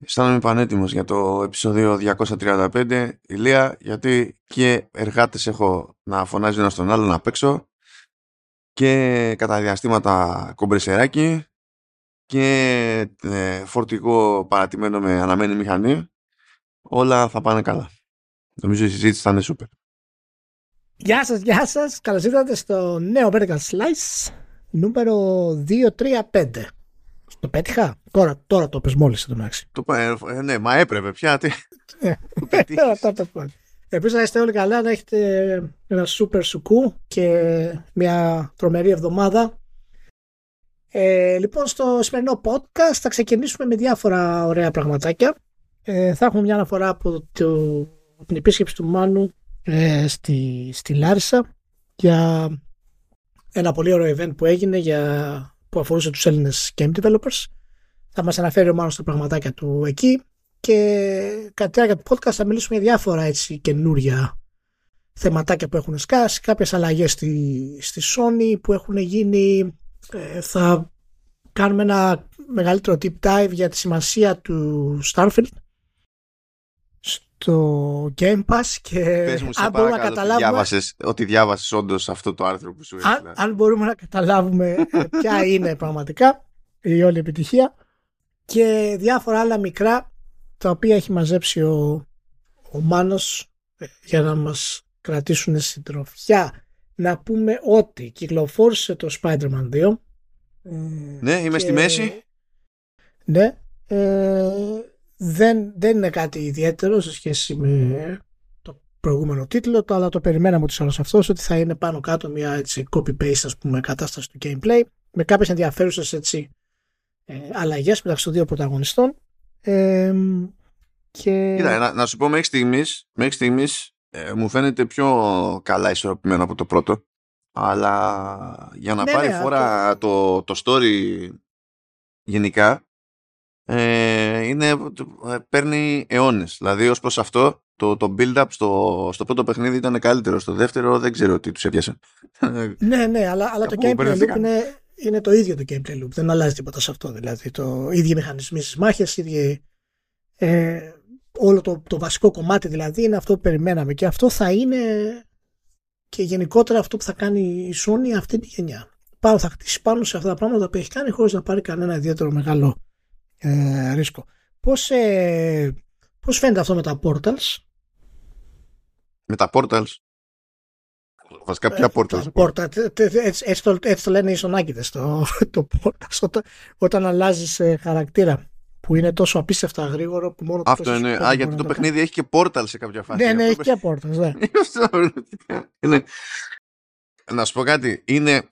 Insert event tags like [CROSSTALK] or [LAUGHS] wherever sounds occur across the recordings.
Αισθάνομαι πανέτοιμος για το επεισόδιο 235 ηλία γιατί και εργάτες έχω να φωνάζει ένα στον άλλο να παίξω και κατά διαστήματα κομπρεσεράκι και ε, φορτηγό παρατημένο με αναμένη μηχανή όλα θα πάνε καλά. Νομίζω η συζήτηση θα είναι σούπερ. Γεια σας, γεια σας. Καλώς ήρθατε στο νέο Vertical Slice νούμερο 235. Το πέτυχα; Τώρα, τώρα το πες μόλις το μεταξύ. Το, ε, ε, ναι, μα έπρεπε πια. Τι... Ε, [LAUGHS] Επίσης να είστε όλοι καλά, να έχετε ένα σούπερ σουκού και μια τρομερή εβδομάδα. Ε, λοιπόν, στο σημερινό podcast θα ξεκινήσουμε με διάφορα ωραία πραγματάκια. Ε, θα έχουμε μια αναφορά από το, την επίσκεψη του Μάνου ε, στη, στη Λάρισα για ένα πολύ ωραίο event που έγινε για, που αφορούσε τους Έλληνες game developers. Θα μας αναφέρει ο Μάνος τα πραγματάκια του εκεί και κατά τη διάρκεια του podcast θα μιλήσουμε για διάφορα έτσι καινούρια θεματάκια που έχουν σκάσει, κάποιες αλλαγές στη, στη Sony που έχουν γίνει. Ε, θα κάνουμε ένα μεγαλύτερο deep dive για τη σημασία του Starfield στο Game Pass και Πες μου, αν μπορούμε να καταλάβουμε ότι διάβασες, ότι διάβασες όντως αυτό το άρθρο που σου έστειλα. Αν, αν μπορούμε να καταλάβουμε ε, ποια [LAUGHS] είναι πραγματικά η όλη επιτυχία και διάφορα άλλα μικρά τα οποία έχει μαζέψει ο, ο Μάνος ε, για να μας κρατήσουν συντροφιά. Να πούμε ότι κυκλοφόρησε το Spider-Man 2. Ναι, είμαι και... στη μέση. Ναι. Ε, δεν, δεν είναι κάτι ιδιαίτερο σε σχέση με το προηγούμενο τίτλο, το, αλλά το περιμέναμε ότι όλος αυτός ότι θα είναι πάνω κάτω μια έτσι, copy-paste ας πούμε, κατάσταση του gameplay με κάποιες ενδιαφέρουσες έτσι, ε, αλλαγές μεταξύ των δύο πρωταγωνιστών. Ε, και... Κοίτα, να, να, σου πω μέχρι στιγμής, μέχρι στιγμής ε, μου φαίνεται πιο καλά ισορροπημένο από το πρώτο αλλά για να ναι, πάρει ναι, φορά το... το, το story γενικά ε, είναι, ε, παίρνει αιώνες. Δηλαδή, ως προς αυτό, το, το build-up στο, στο πρώτο παιχνίδι ήταν καλύτερο. Στο δεύτερο δεν ξέρω τι τους έπιασε. ναι, ναι, αλλά, αλλά το gameplay loop είναι, είναι το ίδιο το gameplay loop. Δεν αλλάζει τίποτα σε αυτό. Δηλαδή, το ίδιοι μηχανισμοί στις μάχες, ε, όλο το, το βασικό κομμάτι δηλαδή είναι αυτό που περιμέναμε. Και αυτό θα είναι και γενικότερα αυτό που θα κάνει η Sony αυτή τη γενιά. Πάνω, θα χτίσει πάνω σε αυτά τα πράγματα που έχει κάνει χωρίς να πάρει κανένα ιδιαίτερο μεγάλο ε, ρίσκο. Πώς, ε, πώς φαίνεται αυτό με τα portals? Με τα portals? Βασικά ποια portals? Portal, έτσι, έτσι, το, έτσι το λένε οι σονάκητες το, το portals όταν, όταν αλλάζεις ε, χαρακτήρα που είναι τόσο απίστευτα γρήγορο που μόνο Αυτό είναι. Α, γιατί το παιχνίδι έχει και portal σε κάποια φάση. Ναι, ναι, έχει και portals, ναι. είναι. Να σου πω κάτι. Είναι,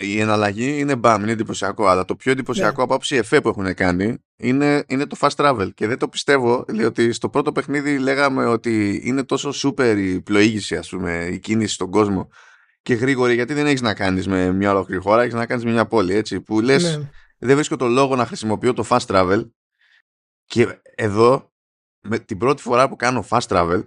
η εναλλαγή είναι μπαμ, είναι εντυπωσιακό. Αλλά το πιο εντυπωσιακό yeah. από άποψη εφέ που έχουν κάνει είναι, είναι το fast travel. Και δεν το πιστεύω, διότι στο πρώτο παιχνίδι λέγαμε ότι είναι τόσο super η πλοήγηση, ας πούμε, η κίνηση στον κόσμο και γρήγορη, γιατί δεν έχεις να κάνεις με μια ολόκληρη χώρα, έχεις να κάνεις με μια πόλη. Έτσι, που λες, ναι. δεν βρίσκω το λόγο να χρησιμοποιώ το fast travel. Και εδώ, με την πρώτη φορά που κάνω fast travel,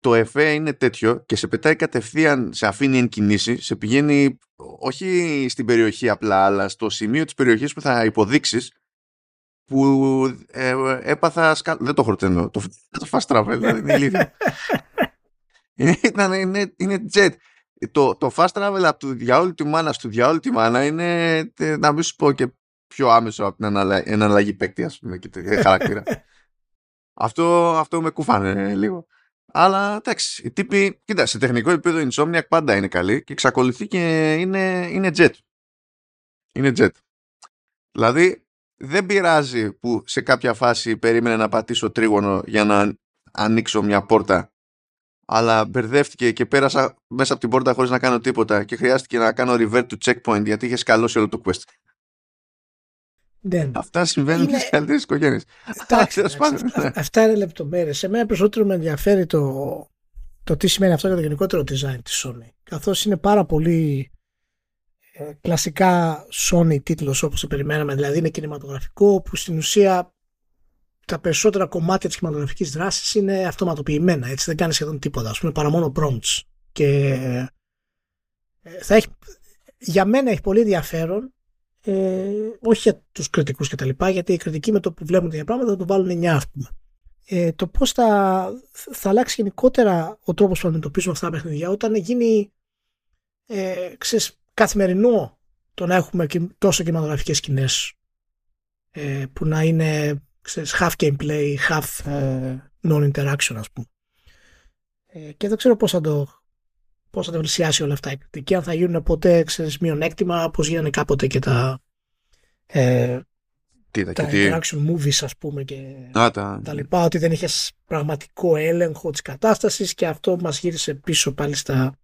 το εφέ είναι τέτοιο και σε πετάει κατευθείαν, σε αφήνει εν κινήσει, σε πηγαίνει όχι στην περιοχή απλά, αλλά στο σημείο της περιοχής που θα υποδείξεις που ε, έπαθα σκα... δεν το χορτένω, το, [LAUGHS] το fast travel, δηλαδή είναι ηλίθιο. [LAUGHS] είναι, είναι, είναι jet. Το, το fast travel από το διαόλου τη μάνα στο διαόλου τη μάνα είναι, να μην σου πω και πιο άμεσο από την εναλλαγή παίκτη, ας πούμε, και χαρακτήρα. [LAUGHS] αυτό, αυτό με κουφάνε λίγο. Αλλά εντάξει, οι τύποι, κοίτα, σε τεχνικό επίπεδο η Insomniac πάντα είναι καλή και εξακολουθεί και είναι, είναι jet. Είναι jet. Δηλαδή, δεν πειράζει που σε κάποια φάση περίμενε να πατήσω τρίγωνο για να ανοίξω μια πόρτα αλλά μπερδεύτηκε και πέρασα μέσα από την πόρτα χωρίς να κάνω τίποτα και χρειάστηκε να κάνω revert to checkpoint γιατί είχες σκαλώσει όλο το quest. Ναι. Αυτά συμβαίνουν είναι... στι καλύτερε οικογένειες. Αυτά είναι λεπτομέρειες. Σε μένα περισσότερο με ενδιαφέρει το, το τι σημαίνει αυτό για το γενικότερο design της Sony. Καθώς είναι πάρα πολύ ε, κλασικά Sony τίτλος όπως το περιμέναμε. Δηλαδή είναι κινηματογραφικό που στην ουσία τα περισσότερα κομμάτια της κινηματογραφικής δράσης είναι αυτοματοποιημένα. Έτσι δεν κάνει σχεδόν τίποτα. Α πούμε παρά μόνο prompts. Και ε, θα έχει, για μένα έχει πολύ ενδιαφέρον Ε, όχι για τους κριτικούς κτλ. Γιατί οι κριτικοί με το που βλέπουν τέτοια πράγματα θα το βάλουν 9, ας πούμε. Ε, το πώς θα, θα αλλάξει γενικότερα ο τρόπος που αντιμετωπίζουμε αυτά τα παιχνίδια όταν γίνει ε, ξέρεις, καθημερινό το να έχουμε τόσο κινηματογραφικές σκηνές ε, που να είναι ξέρεις, half gameplay, half ε, non-interaction ας πούμε. Ε, και δεν ξέρω πώς θα το πώς θα τα πλησιάσει όλα αυτά η κριτική, αν θα γίνουν ποτέ ξέρεις, μειονέκτημα, όπως γίνανε κάποτε και τα, ε, τι, τα, τα interaction movies ας πούμε και Α, τα... τα λοιπά, ότι δεν είχες πραγματικό έλεγχο της κατάστασης και αυτό μας γύρισε πίσω πάλι στα,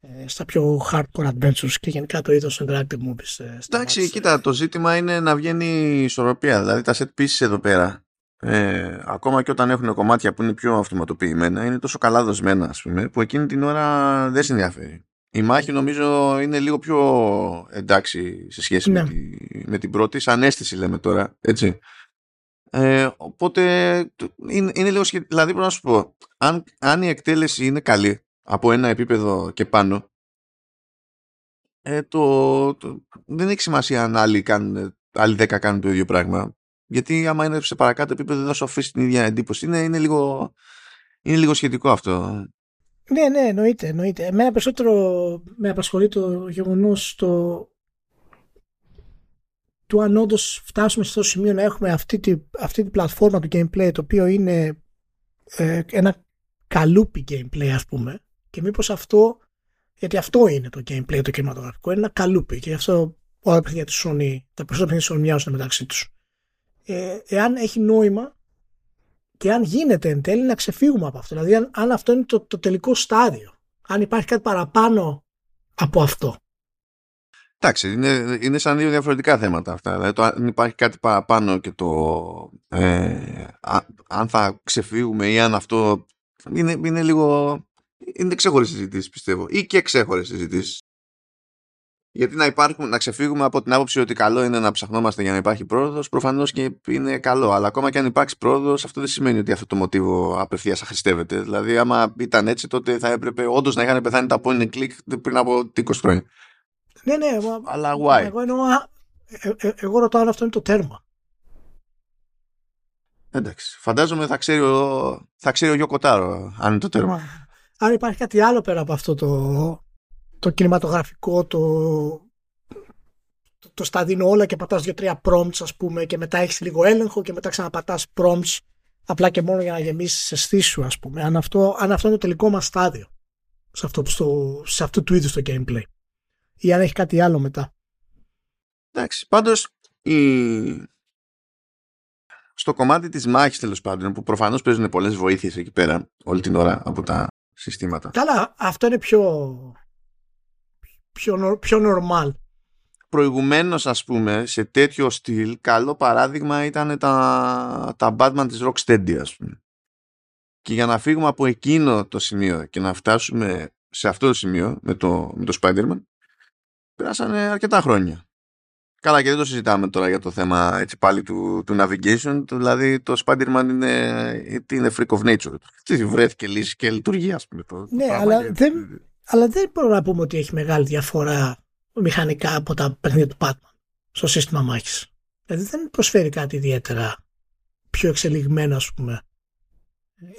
ε, στα πιο hardcore adventures και γενικά το είδος interactive movies. Ε, Εντάξει, κοίτα, το ζήτημα είναι να βγαίνει ισορροπία, δηλαδή τα set pieces εδώ πέρα ε, ακόμα και όταν έχουν κομμάτια που είναι πιο αυτοματοποιημένα είναι τόσο καλά δοσμένα ας πούμε, που εκείνη την ώρα δεν σε ενδιαφέρει. Η μάχη νομίζω είναι λίγο πιο εντάξει σε σχέση με, ναι. τη, με την πρώτη, σαν αίσθηση λέμε τώρα, έτσι. Ε, οπότε είναι, είναι λίγο σχετικό. Δηλαδή, πρέπει να σου πω, αν, αν η εκτέλεση είναι καλή από ένα επίπεδο και πάνω, ε, το, το, δεν έχει σημασία αν άλλοι, κάνουν, άλλοι 10 κάνουν το ίδιο πράγμα. Γιατί άμα είναι σε παρακάτω επίπεδο δεν θα σου αφήσει την ίδια εντύπωση. Είναι, είναι, λίγο, είναι λίγο σχετικό αυτό. Ναι, ναι, εννοείται, εννοείται. Εμένα περισσότερο με απασχολεί το γεγονός το του αν όντως φτάσουμε στο σημείο να έχουμε αυτή τη, αυτή τη πλατφόρμα του gameplay το οποίο είναι ε, ένα καλούπι gameplay ας πούμε και μήπως αυτό γιατί αυτό είναι το gameplay το κινηματογραφικό είναι ένα καλούπι και γι' αυτό όλα τα παιδιά της Sony τα περισσότερα παιδιά της Sony μοιάζουν μεταξύ τους ε, εάν έχει νόημα και αν γίνεται εν τέλει να ξεφύγουμε από αυτό. Δηλαδή αν, αυτό είναι το, το τελικό στάδιο. Αν υπάρχει κάτι παραπάνω από αυτό. Εντάξει, είναι, είναι σαν δύο διαφορετικά θέματα αυτά. Δηλαδή, το, αν υπάρχει κάτι παραπάνω και το ε, αν θα ξεφύγουμε ή αν αυτό είναι, είναι λίγο είναι ξέχωρη συζήτηση πιστεύω ή και ξέχωρη συζήτηση. Γιατί να, υπάρχουν, να ξεφύγουμε από την άποψη ότι καλό είναι να ψαχνόμαστε για να υπάρχει πρόοδος, προφανώς και είναι καλό. Αλλά ακόμα και αν υπάρξει πρόοδος, αυτό δεν σημαίνει ότι αυτό το μοτίβο απευθείας αχρηστεύεται. Δηλαδή, άμα ήταν έτσι, τότε θα έπρεπε όντως να είχαν πεθάνει τα point and click πριν από 20 χρόνια. Ναι, ναι, αλλά why; Εγώ, εννοώ, ε, ε, εγώ ρωτάω αν αυτό είναι το τέρμα. Εντάξει. Φαντάζομαι θα ξέρει ο, θα ξέρει ο Γιώκο Κοτάρο αν είναι το τέρμα. Αν υπάρχει κάτι άλλο πέρα από αυτό το, το κινηματογραφικό, το, το, το στα δίνω όλα και πατάς δύο-τρία prompts ας πούμε και μετά έχεις λίγο έλεγχο και μετά ξαναπατάς prompts απλά και μόνο για να γεμίσεις αισθήσεις σου ας πούμε. Αν αυτό, αν αυτό είναι το τελικό μας στάδιο σε, αυτό, στο, σε αυτού του είδους το gameplay ή αν έχει κάτι άλλο μετά. Εντάξει, πάντως η... στο κομμάτι της μάχης τέλος πάντων που προφανώς παίζουν πολλές βοήθειες εκεί πέρα όλη την ώρα από τα συστήματα. Καλά, αυτό είναι πιο πιο, πιο normal. Προηγουμένως ας πούμε σε τέτοιο στυλ καλό παράδειγμα ήταν τα, τα Batman της Rocksteady ας πούμε. Και για να φύγουμε από εκείνο το σημείο και να φτάσουμε σε αυτό το σημείο με το, με το Spider-Man πέρασαν αρκετά χρόνια. Καλά και δεν το συζητάμε τώρα για το θέμα έτσι πάλι του, του navigation δηλαδή το Spider-Man είναι, είναι freak of nature. Τι βρέθηκε λύση και λειτουργεί ας πούμε. Το, ναι, αλλά δεν, αλλά δεν μπορούμε να πούμε ότι έχει μεγάλη διαφορά μηχανικά από τα παιχνίδια του Batman στο σύστημα μάχης. Δηλαδή δεν προσφέρει κάτι ιδιαίτερα πιο εξελιγμένο ας πούμε.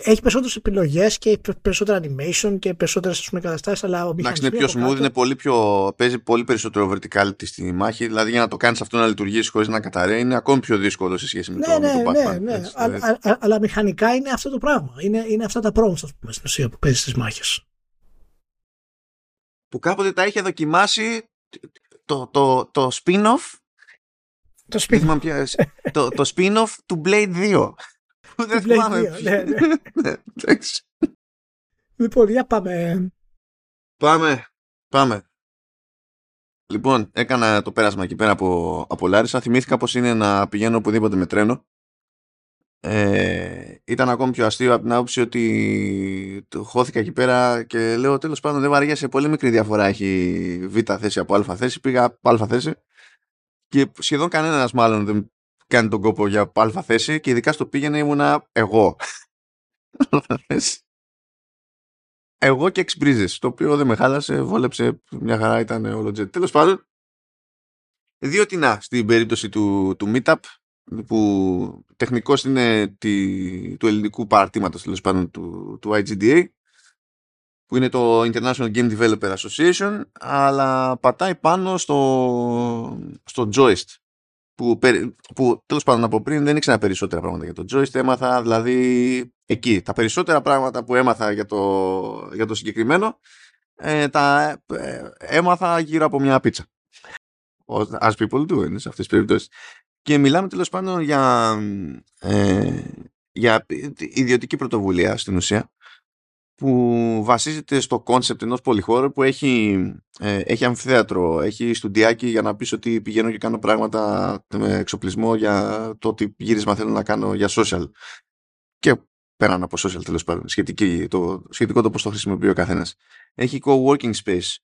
Έχει περισσότερες επιλογές και περισσότερα animation και περισσότερες καταστάσεις, αλλά ο Εντάξει, είναι πιο smooth, είναι πολύ πιο, παίζει πολύ περισσότερο verticality στη μάχη. Δηλαδή για να το κάνεις αυτό να λειτουργήσει χωρίς να καταραίει είναι ακόμη πιο δύσκολο σε σχέση με ναι, το, ναι, με το Batman. Ναι, ναι. Αλλά, αλλά μηχανικά είναι αυτό το πράγμα. Είναι, είναι αυτά τα prompts, ας πούμε, στην ουσία που παίζει στις μάχες που κάποτε τα είχε δοκιμάσει το, το, το spin-off. Το spin-off, το, το spin-off του Blade 2 που δεν θυμάμαι ναι, ναι. ναι, λοιπόν για πάμε. Πάμε πάμε. Λοιπόν, έκανα το πέρασμα εκεί πέρα από, από Λάρισα. Θυμήθηκα πως είναι να πηγαίνω οπουδήποτε με τρένο ε, ήταν ακόμη πιο αστείο από την άποψη ότι το χώθηκα εκεί πέρα και λέω τέλος πάντων δεν βαριέσαι. Πολύ μικρή διαφορά έχει β θέση από α θέση. Πήγα από α θέση και σχεδόν κανένας μάλλον δεν κάνει τον κόπο για α θέση και ειδικά στο πήγαινε ήμουνα εγώ. Εγώ και εξμπρίζες το οποίο δεν με χάλασε βόλεψε μια χαρά ήταν όλο τζετ. Τέλος πάντων Διότι να, στην περίπτωση του, του Meetup, που τεχνικός είναι τη, του ελληνικού παρατήματος τέλος πάντων του, του IGDA, που είναι το International Game Developer Association, αλλά πατάει πάνω στο, στο Joist, που, που τέλος πάντων από πριν δεν ήξερα περισσότερα πράγματα για το Joist, έμαθα δηλαδή εκεί. Τα περισσότερα πράγματα που έμαθα για το, για το συγκεκριμένο, ε, τα ε, έμαθα γύρω από μια πίτσα. As people do, είναι σε αυτές τις περιπτώσεις. Και μιλάμε τέλος πάντων για, ε, για ιδιωτική πρωτοβουλία στην ουσία που βασίζεται στο κόνσεπτ ενός πολυχώρου που έχει, ε, έχει αμφιθέατρο, έχει στουντιάκι για να πεις ότι πηγαίνω και κάνω πράγματα με εξοπλισμό για το ότι γύρισμα θέλω να κάνω για social. Και πέραν από social τέλος πάντων, το, σχετικό το πώς το χρησιμοποιεί ο καθένας. Έχει co-working space,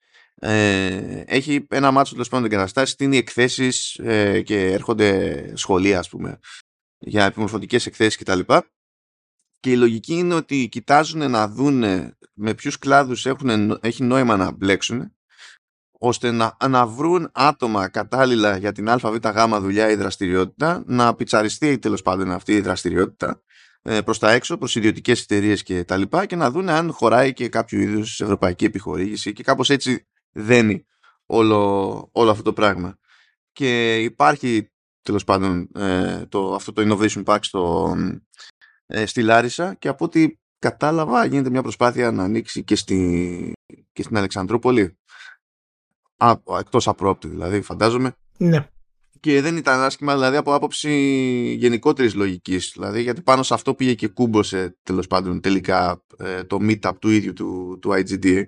ε, έχει ένα μάτσο τέλος πάντων εγκαταστάσει, στείνει εκθέσεις ε, και έρχονται σχολεία, ας πούμε, για επιμορφωτικές εκθέσεις κτλ. Και η λογική είναι ότι κοιτάζουν να δουν με ποιους κλάδους έχει νόημα να μπλέξουν, ώστε να, να βρουν άτομα κατάλληλα για την ΑΒΓ δουλειά ή δραστηριότητα, να πιτσαριστεί τέλος πάντων αυτή η δραστηριότητα ε, προς τα έξω, προς ιδιωτικές εταιρείες και τα λοιπά και να δουν αν χωράει και κάποιο είδους ευρωπαϊκή επιχορήγηση και κάπως έτσι δένει όλο, όλο αυτό το πράγμα. Και υπάρχει τέλος πάντων ε, το, αυτό το Innovation Pack στο, ε, στη Λάρισα και από ό,τι κατάλαβα γίνεται μια προσπάθεια να ανοίξει και, στη, και στην Αλεξανδρούπολη. Α, εκτός απρόπτη δηλαδή φαντάζομαι. Ναι. Και δεν ήταν άσχημα δηλαδή από άποψη γενικότερης λογικής. Δηλαδή γιατί πάνω σε αυτό πήγε και κούμποσε τέλος πάντων τελικά ε, το meetup του ίδιου του, του IGD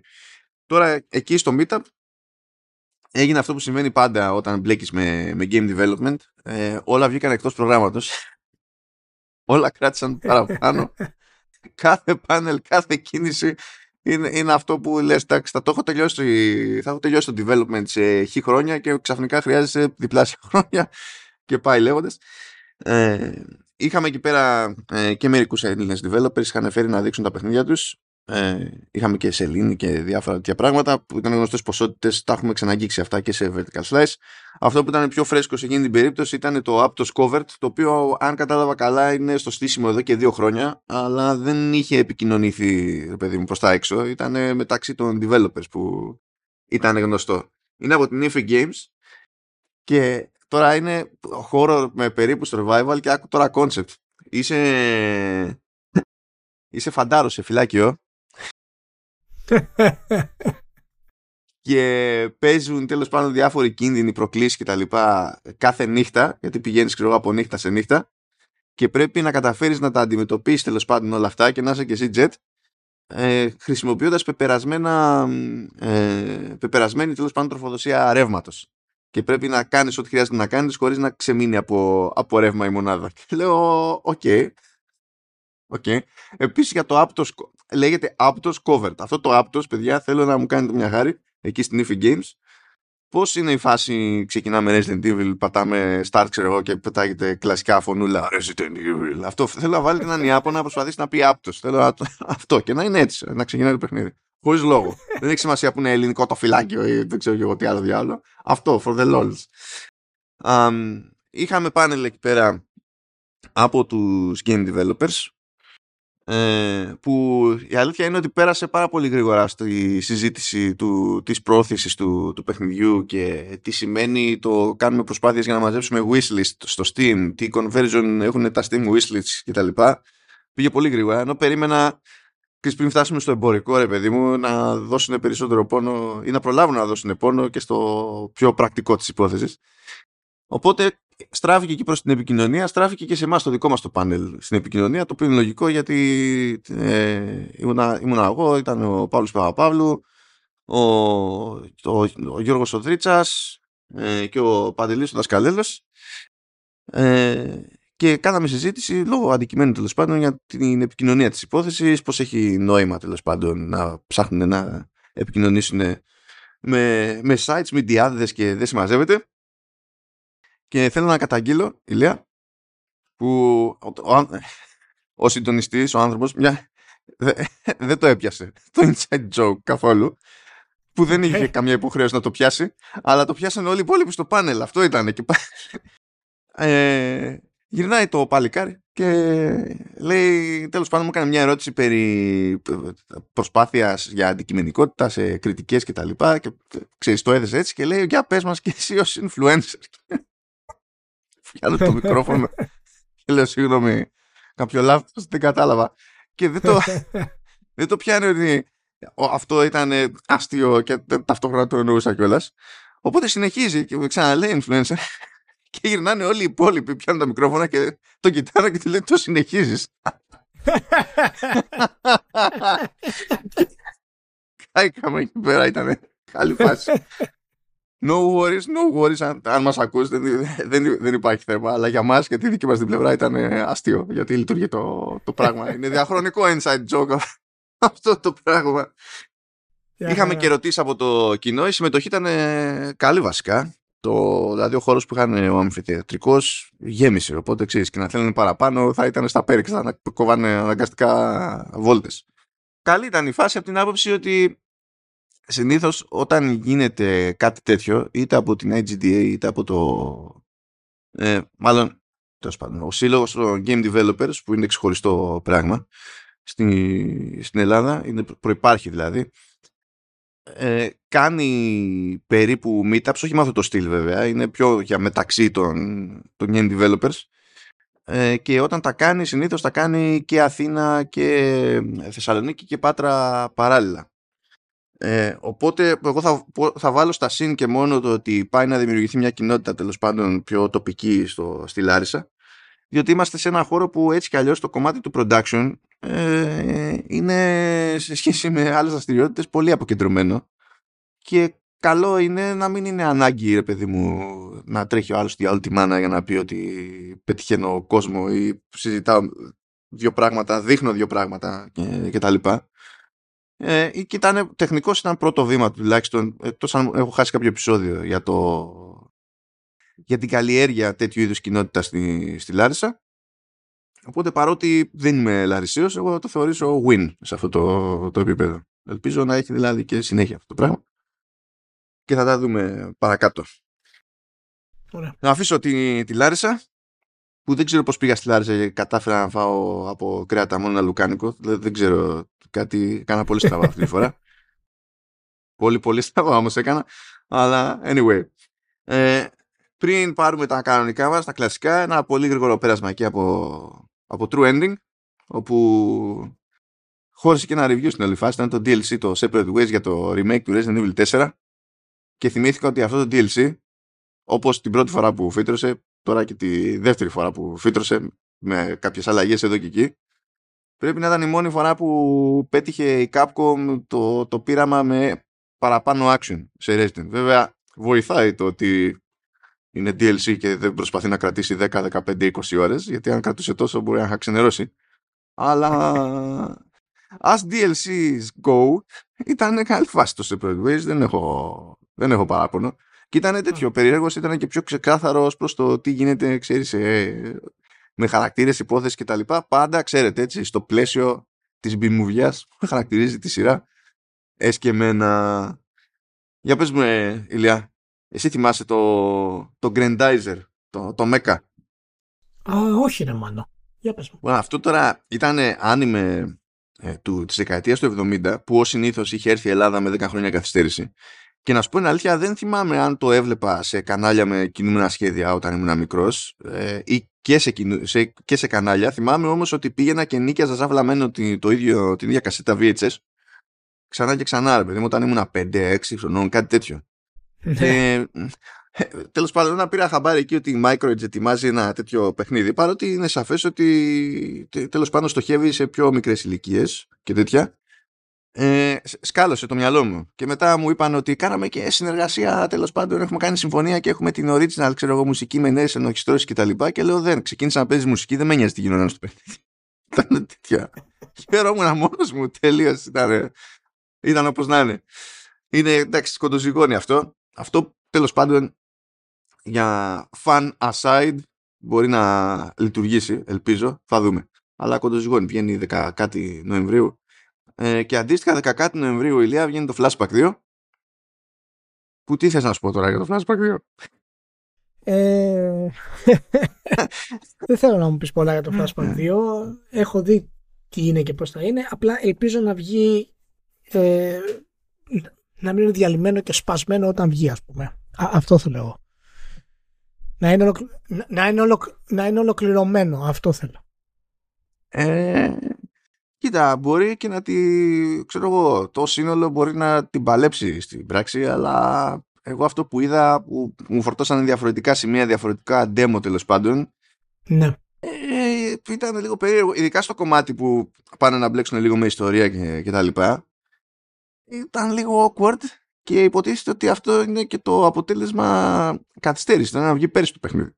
Τώρα εκεί στο Meetup έγινε αυτό που συμβαίνει πάντα όταν μπλέκεις με, με game development. Ε, όλα βγήκαν εκτός προγράμματος. όλα κράτησαν παραπάνω. [LAUGHS] κάθε πάνελ, κάθε κίνηση είναι, είναι αυτό που λες, εντάξει, θα το έχω τελειώσει, θα έχω τελειώσει το development σε χι χρόνια και ξαφνικά χρειάζεσαι διπλάσια [LAUGHS] χρόνια και πάει λέγοντας. Ε, είχαμε εκεί πέρα ε, και μερικούς Έλληνες developers είχαν φέρει να δείξουν τα παιχνίδια τους ε, είχαμε και σελήνη και διάφορα τέτοια πράγματα που ήταν γνωστές ποσότητες. Τα έχουμε ξαναγγίξει αυτά και σε vertical slice. Αυτό που ήταν πιο φρέσκο σε εκείνη την περίπτωση ήταν το Aptos Covered, το οποίο, αν κατάλαβα καλά, είναι στο στήσιμο εδώ και δύο χρόνια, αλλά δεν είχε επικοινωνηθεί, ρε παιδί μου, προς τα έξω. Ήταν μεταξύ των developers που ήταν γνωστό. Είναι από την Ify Games και τώρα είναι χώρο με περίπου survival και άκου τώρα concept. Είσαι, είσαι φαντάρος σε φυλάκιο [LAUGHS] και παίζουν τέλος πάντων διάφοροι κίνδυνοι, προκλήσεις και τα λοιπά κάθε νύχτα, γιατί πηγαίνεις ξέρω, από νύχτα σε νύχτα και πρέπει να καταφέρεις να τα αντιμετωπίσεις τέλος πάντων όλα αυτά και να είσαι και εσύ jet ε, χρησιμοποιώντας πεπερασμένα, ε, πεπερασμένη τέλος πάντων τροφοδοσία ρεύματος. Και πρέπει να κάνεις ό,τι χρειάζεται να κάνεις χωρίς να ξεμείνει από, από ρεύμα η μονάδα. Και λέω, οκ. Okay. Okay. Επίσης για το Aptos λέγεται Aptos Covered. Αυτό το Aptos, παιδιά, θέλω να μου κάνετε μια χάρη εκεί στην Iffy Games. Πώς είναι η φάση, ξεκινάμε Resident Evil, πατάμε Start, ξέρω εγώ, και πετάγεται κλασικά φωνούλα Resident Evil. Αυτό θέλω να βάλετε έναν Ιάπωνα να προσπαθήσει να πει Aptos. Θέλω [LAUGHS] αυτό και να είναι έτσι, να ξεκινάει το παιχνίδι. Χωρίς λόγο. δεν έχει σημασία που είναι ελληνικό το φυλάκιο ή δεν ξέρω εγώ τι άλλο διάλογο. Αυτό, for the lols. Um, είχαμε πάνελ εκεί πέρα από τους game developers ε, που η αλήθεια είναι ότι πέρασε πάρα πολύ γρήγορα στη συζήτηση του, της πρόθεσης του, του παιχνιδιού και τι σημαίνει το κάνουμε προσπάθειες για να μαζέψουμε wishlist στο Steam, τι conversion έχουν τα Steam wishlists κτλ. Πήγε πολύ γρήγορα, ενώ περίμενα πριν φτάσουμε στο εμπορικό ρε παιδί μου να δώσουν περισσότερο πόνο ή να προλάβουν να δώσουν πόνο και στο πιο πρακτικό της υπόθεσης. Οπότε στράφηκε εκεί προς την επικοινωνία, στράφηκε και σε εμάς το δικό μας το πάνελ στην επικοινωνία, το οποίο είναι λογικό γιατί ε, ήμουνα, ήμουνα εγώ, ήταν ο Παύλος Παπαπαύλου, ο, ο, ο Γιώργος Οδρίτσας ε, και ο Παντελής ο Δασκαλέλος. Ε, και κάναμε συζήτηση λόγω αντικειμένου τέλος πάντων για την επικοινωνία της υπόθεσης, πώς έχει νόημα τέλος πάντων να ψάχνουν να επικοινωνήσουν με, με sites, με διάδες και δεν συμμαζεύεται και θέλω να καταγγείλω, Ηλία, που ο, ο, ο συντονιστής, ο άνθρωπος, μια, δεν το έπιασε το inside joke καθόλου που δεν είχε καμία υποχρέωση να το πιάσει, αλλά το πιάσανε όλοι οι υπόλοιποι στο πάνελ. Αυτό ήταν. Και... ε, γυρνάει το παλικάρι και λέει, τέλος πάντων μου έκανε μια ερώτηση περί προσπάθειας για αντικειμενικότητα σε κριτικές και τα λοιπά και ξέρεις το έδεσε έτσι και λέει για πες μας και εσύ ως influencer Φτιάνω το μικρόφωνο και λέω συγγνώμη κάποιο λάθος δεν κατάλαβα και δεν το, [LAUGHS] δεν το πιάνει ότι αυτό ήταν αστείο και ταυτόχρονα το εννοούσα κιόλας. Οπότε συνεχίζει και ξαναλέει influencer [LAUGHS] και γυρνάνε όλοι οι υπόλοιποι, πιάνουν τα μικρόφωνα και το κοιτάνε και του λένε το συνεχίζεις. [LAUGHS] Κάηκαμε εκεί πέρα, ήταν καλή φάση. No worries, no worries. Αν, αν μας ακούς δεν, δεν, δεν, υπάρχει θέμα. Αλλά για μας και τη δική μας την πλευρά ήταν αστείο. Γιατί λειτουργεί το, το πράγμα. Είναι διαχρονικό inside joke αυτό το πράγμα. Είχαμε και ερωτήσεις από το κοινό. Η συμμετοχή ήταν καλή βασικά. Το, δηλαδή ο χώρος που είχαν ο αμφιθεατρικός γέμισε. Οπότε ξέρεις και να θέλουν παραπάνω θα ήταν στα πέριξ, θα κόβανε αναγκαστικά βόλτες. Καλή ήταν η φάση από την άποψη ότι συνήθως όταν γίνεται κάτι τέτοιο, είτε από την IGDA είτε από το. Ε, μάλλον τέλος πάντων, ο σύλλογος των Game Developers που είναι ξεχωριστό πράγμα στην, στην Ελλάδα, είναι, προϋπάρχει δηλαδή, ε, κάνει περίπου meetups, όχι με αυτό το στυλ βέβαια, είναι πιο για μεταξύ των, των game developers ε, και όταν τα κάνει συνήθως τα κάνει και Αθήνα και Θεσσαλονίκη και Πάτρα παράλληλα. Ε, οπότε εγώ θα, θα βάλω στα συν και μόνο το ότι πάει να δημιουργηθεί μια κοινότητα τέλος πάντων πιο τοπική στο, στη Λάρισα διότι είμαστε σε ένα χώρο που έτσι κι αλλιώς το κομμάτι του production ε, είναι σε σχέση με άλλες δραστηριότητες πολύ αποκεντρωμένο και καλό είναι να μην είναι ανάγκη ρε παιδί μου να τρέχει ο άλλος τη άλλη τη μάνα για να πει ότι πετυχαίνω κόσμο ή συζητάω δύο πράγματα, δείχνω δύο πράγματα και, και τα λοιπά. Ε, και ήταν, τεχνικός ήταν πρώτο βήμα τουλάχιστον, εκτός αν έχω χάσει κάποιο επεισόδιο για, το, για την καλλιέργεια τέτοιου είδους κοινότητα στη, στη Λάρισα Οπότε παρότι δεν είμαι λαρισίος, εγώ το θεωρήσω win σε αυτό το, το επίπεδο. Ελπίζω να έχει δηλαδή και συνέχεια αυτό το πράγμα. Και θα τα δούμε παρακάτω. Ωραία. Να αφήσω τη, τη Λάρισα, που δεν ξέρω πώς πήγα στη Λάρισα και κατάφερα να φάω από κρέατα μόνο ένα λουκάνικο. Δεν, δεν ξέρω κάτι, κάνα πολύ στραβά αυτή τη φορά. [LAUGHS] πολύ πολύ στραβά όμως έκανα. Αλλά anyway. Ε, πριν πάρουμε τα κανονικά μας, τα κλασικά, ένα πολύ γρήγορο πέρασμα εκεί από από True Ending, όπου χώρισε και ένα review στην όλη φάση. Ήταν το DLC, το Separate Ways για το remake του Resident Evil 4. Και θυμήθηκα ότι αυτό το DLC, όπως την πρώτη φορά που φύτρωσε, τώρα και τη δεύτερη φορά που φύτρωσε με κάποιες αλλαγές εδώ και εκεί, πρέπει να ήταν η μόνη φορά που πέτυχε η Capcom το, το πείραμα με παραπάνω action σε Resident. Βέβαια, βοηθάει το ότι είναι DLC και δεν προσπαθεί να κρατήσει 10, 15, 20 ώρες γιατί αν κρατούσε τόσο μπορεί να ξενερώσει αλλά as DLCs go ήταν καλή φάση το Separate Ways δεν έχω, δεν έχω παράπονο και ήταν τέτοιο περίεργος ήταν και πιο ξεκάθαρος προς το τι γίνεται ξέρεις ε, με χαρακτήρες, υπόθεση κτλ. Πάντα ξέρετε έτσι στο πλαίσιο της μπιμουβιάς που [LAUGHS] χαρακτηρίζει τη σειρά εσκεμένα για πες μου ε, Ηλιά εσύ θυμάσαι το, το Grandizer, το, το Mecha; Α, όχι ρε μάνο. Για πες μου. αυτό τώρα ήταν άνιμε ε, του, της δεκαετίας του 70 που ως συνήθως είχε έρθει η Ελλάδα με 10 χρόνια καθυστέρηση. Και να σου πω την αλήθεια δεν θυμάμαι αν το έβλεπα σε κανάλια με κινούμενα σχέδια όταν ήμουν μικρός ε, ή και σε, σε, και σε κανάλια. Θυμάμαι όμως ότι πήγαινα και νίκιαζα σαν βλαμμένο το ίδιο, την ίδια κασέτα VHS ξανά και ξανά ρε παιδί μου όταν ήμουν 5-6 χρονών κάτι τέτοιο. Ναι. ε, Τέλος πάντων, να πήρα χαμπάρι εκεί ότι η Microids ετοιμάζει ένα τέτοιο παιχνίδι, παρότι είναι σαφές ότι τέλος πάντων στοχεύει σε πιο μικρές ηλικίες και τέτοια. Ε, σκάλωσε το μυαλό μου. Και μετά μου είπαν ότι κάναμε και συνεργασία. Τέλος πάντων, έχουμε κάνει συμφωνία και έχουμε την original ξέρω εγώ, μουσική με νέες ενοχιστρώσεις κτλ. Και, και λέω δεν. Ξεκίνησα να παίζεις μουσική, δεν με νοιάζει τι γινόταν στο παιχνίδι. [LAUGHS] Ήταν τέτοια. Χαίρομαι μόνος μου τελείω. Ήταν, ήταν όπως να είναι. Είναι εντάξει, κοντοζυγώνει αυτό. Αυτό τέλος πάντων για fun aside μπορεί να λειτουργήσει, ελπίζω, θα δούμε. Αλλά κοντοζυγώνει, βγαίνει 10 κάτι Νοεμβρίου ε, και αντίστοιχα 10 κάτι Νοεμβρίου ηλία βγαίνει το Flashback 2 Που τι θες να σου πω τώρα για το Flashback 2. Ε... [LAUGHS] δεν θέλω να μου πεις πολλά για το Flashback 2. Έχω δει τι είναι και πώς θα είναι. Απλά ελπίζω να βγει ε, να μην είναι διαλυμένο και σπασμένο όταν βγει ας πούμε. αυτό θέλω εγώ. Να είναι, να, είναι να είναι ολοκληρωμένο. Αυτό θέλω. Ε, κοίτα, μπορεί και να τη, ξέρω εγώ, το σύνολο μπορεί να την παλέψει στην πράξη, αλλά εγώ αυτό που είδα που μου φορτώσαν διαφορετικά σημεία, διαφορετικά demo τέλος πάντων. Ναι. Ε, ήταν λίγο περίεργο, ειδικά στο κομμάτι που πάνε να μπλέξουν λίγο με ιστορία και, και τα λοιπά. Ήταν λίγο awkward και υποτίθεται ότι αυτό είναι και το αποτέλεσμα καθυστέρησης. Ήταν να βγει πέρυσι το παιχνίδι.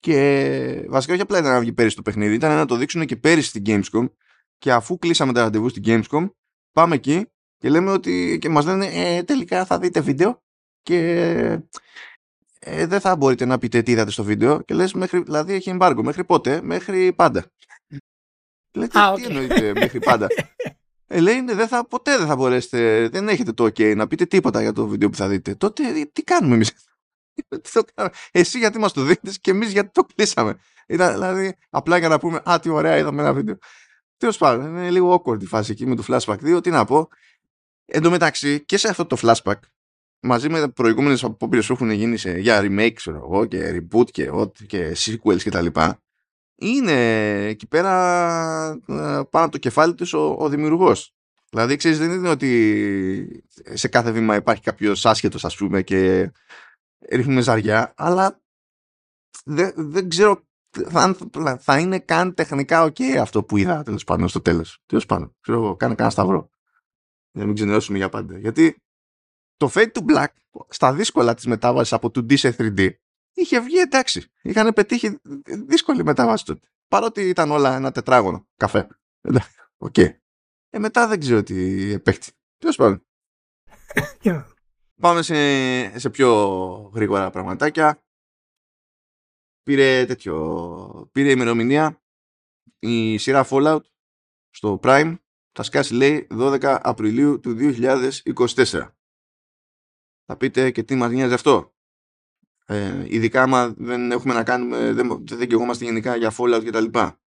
Και βασικά όχι απλά ήταν να βγει πέρυσι το παιχνίδι, ήταν να το δείξουν και πέρυσι στην Gamescom. Και αφού κλείσαμε τα ραντεβού στην Gamescom, πάμε εκεί και λέμε ότι και μας λένε ε, τελικά θα δείτε βίντεο και ε, δεν θα μπορείτε να πείτε τι είδατε στο βίντεο και λες μέχρι, δηλαδή έχει εμπάργκο μέχρι πότε, μέχρι πάντα. Λέτε, ah, okay. τι εννοείται μέχρι πάντα. Ε, λέει, ναι, δεν θα, ποτέ δεν θα μπορέσετε, δεν έχετε το ok να πείτε τίποτα για το βίντεο που θα δείτε. Τότε τι κάνουμε εμείς; Εσύ γιατί μας το δίνεις και εμείς γιατί το κλείσαμε; Ήταν, δηλαδή, απλά για να πούμε, α, τι ωραία είδαμε ένα βίντεο. Τέλος πάντων, είναι λίγο awkward η φάση εκεί με το Flashback 2. Τι να πω. Εν τω μεταξύ, και σε αυτό το Flashback, μαζί με προηγούμενες απόπειρες που έχουν γίνει σε, για remake, ξέρω εγώ, και reboot και, και sequels κτλ. Είναι εκεί πέρα ε, πάνω από το κεφάλι τους ο, ο δημιουργός. Δηλαδή, ξέρεις, δεν είναι ότι σε κάθε βήμα υπάρχει κάποιος άσχετος, ας πούμε, και ρίχνουμε ζαριά, αλλά δεν, δεν ξέρω θα, θα είναι καν τεχνικά ok αυτό που είδα τέλος πάντων στο τέλος. Τέλος πάντων, ξέρω εγώ, κάνε κανένα σταυρό. Για να μην ξενερώσουμε για πάντα. Γιατί το Fade to Black στα δύσκολα της μετάβασης από 2D σε 3D είχε βγει εντάξει. Είχαν πετύχει δύσκολη μετάβαση τότε. Παρότι ήταν όλα ένα τετράγωνο καφέ. Οκ. Okay. Ε, μετά δεν ξέρω τι επαίχθη. Τέλος πάντων. [LAUGHS] Πάμε σε, σε πιο γρήγορα πραγματάκια. Πήρε τέτοιο. Πήρε ημερομηνία η σειρά Fallout στο Prime. Θα σκάσει λέει 12 Απριλίου του 2024. Θα πείτε και τι μας νοιάζει αυτό; Ε, ειδικά άμα δεν έχουμε να κάνουμε, δεν, δεν γενικά για Fallout και τα λοιπά.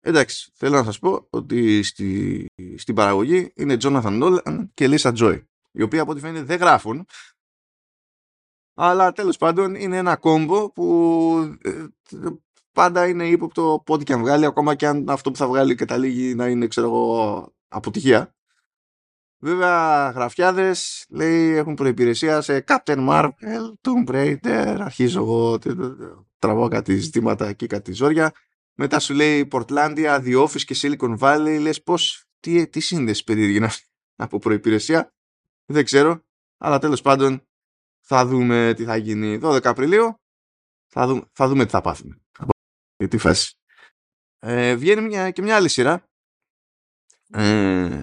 Εντάξει, θέλω να σας πω ότι στη, στην παραγωγή είναι Jonathan Nolan και Lisa Joy οι οποίοι από ό,τι φαίνεται δεν γράφουν αλλά τέλος πάντων είναι ένα κόμπο που ε, πάντα είναι ύποπτο πότε και αν βγάλει ακόμα και αν αυτό που θα βγάλει καταλήγει να είναι ξέρω εγώ αποτυχία Βέβαια, γραφιάδες λέει έχουν προϋπηρεσία σε Captain Marvel, Tomb Raider, αρχίζω εγώ, τραβώ κάτι ζητήματα εκεί, κάτι ζόρια. Μετά σου λέει Portlandia, The Office και Silicon Valley, λες πώς, τι, τι σύνδεση περίεργη είναι αυτή από προϋπηρεσία. Δεν ξέρω, αλλά τέλος πάντων θα δούμε τι θα γίνει 12 Απριλίου. Θα δούμε, θα δούμε τι θα πάθουμε. Για τι φάση. Ε, βγαίνει μια, και μια άλλη σειρά. Ε,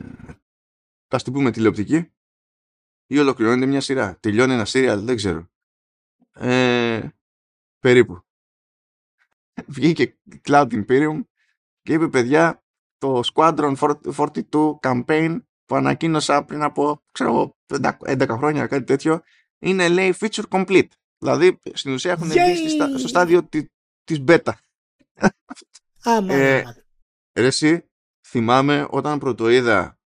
ας την πούμε τηλεοπτική ή ολοκληρώνεται μια σειρά. Τελειώνει ένα σύριαλ, δεν ξέρω. Ε, περίπου. Βγήκε Cloud Imperium και είπε παιδιά το Squadron 42 campaign που ανακοίνωσα πριν από ξέρω, 11 χρόνια κάτι τέτοιο είναι λέει feature complete. Δηλαδή στην ουσία έχουν μπει στο στάδιο τη, της beta. Άμα. ε, ρε εσύ, θυμάμαι όταν πρωτοείδα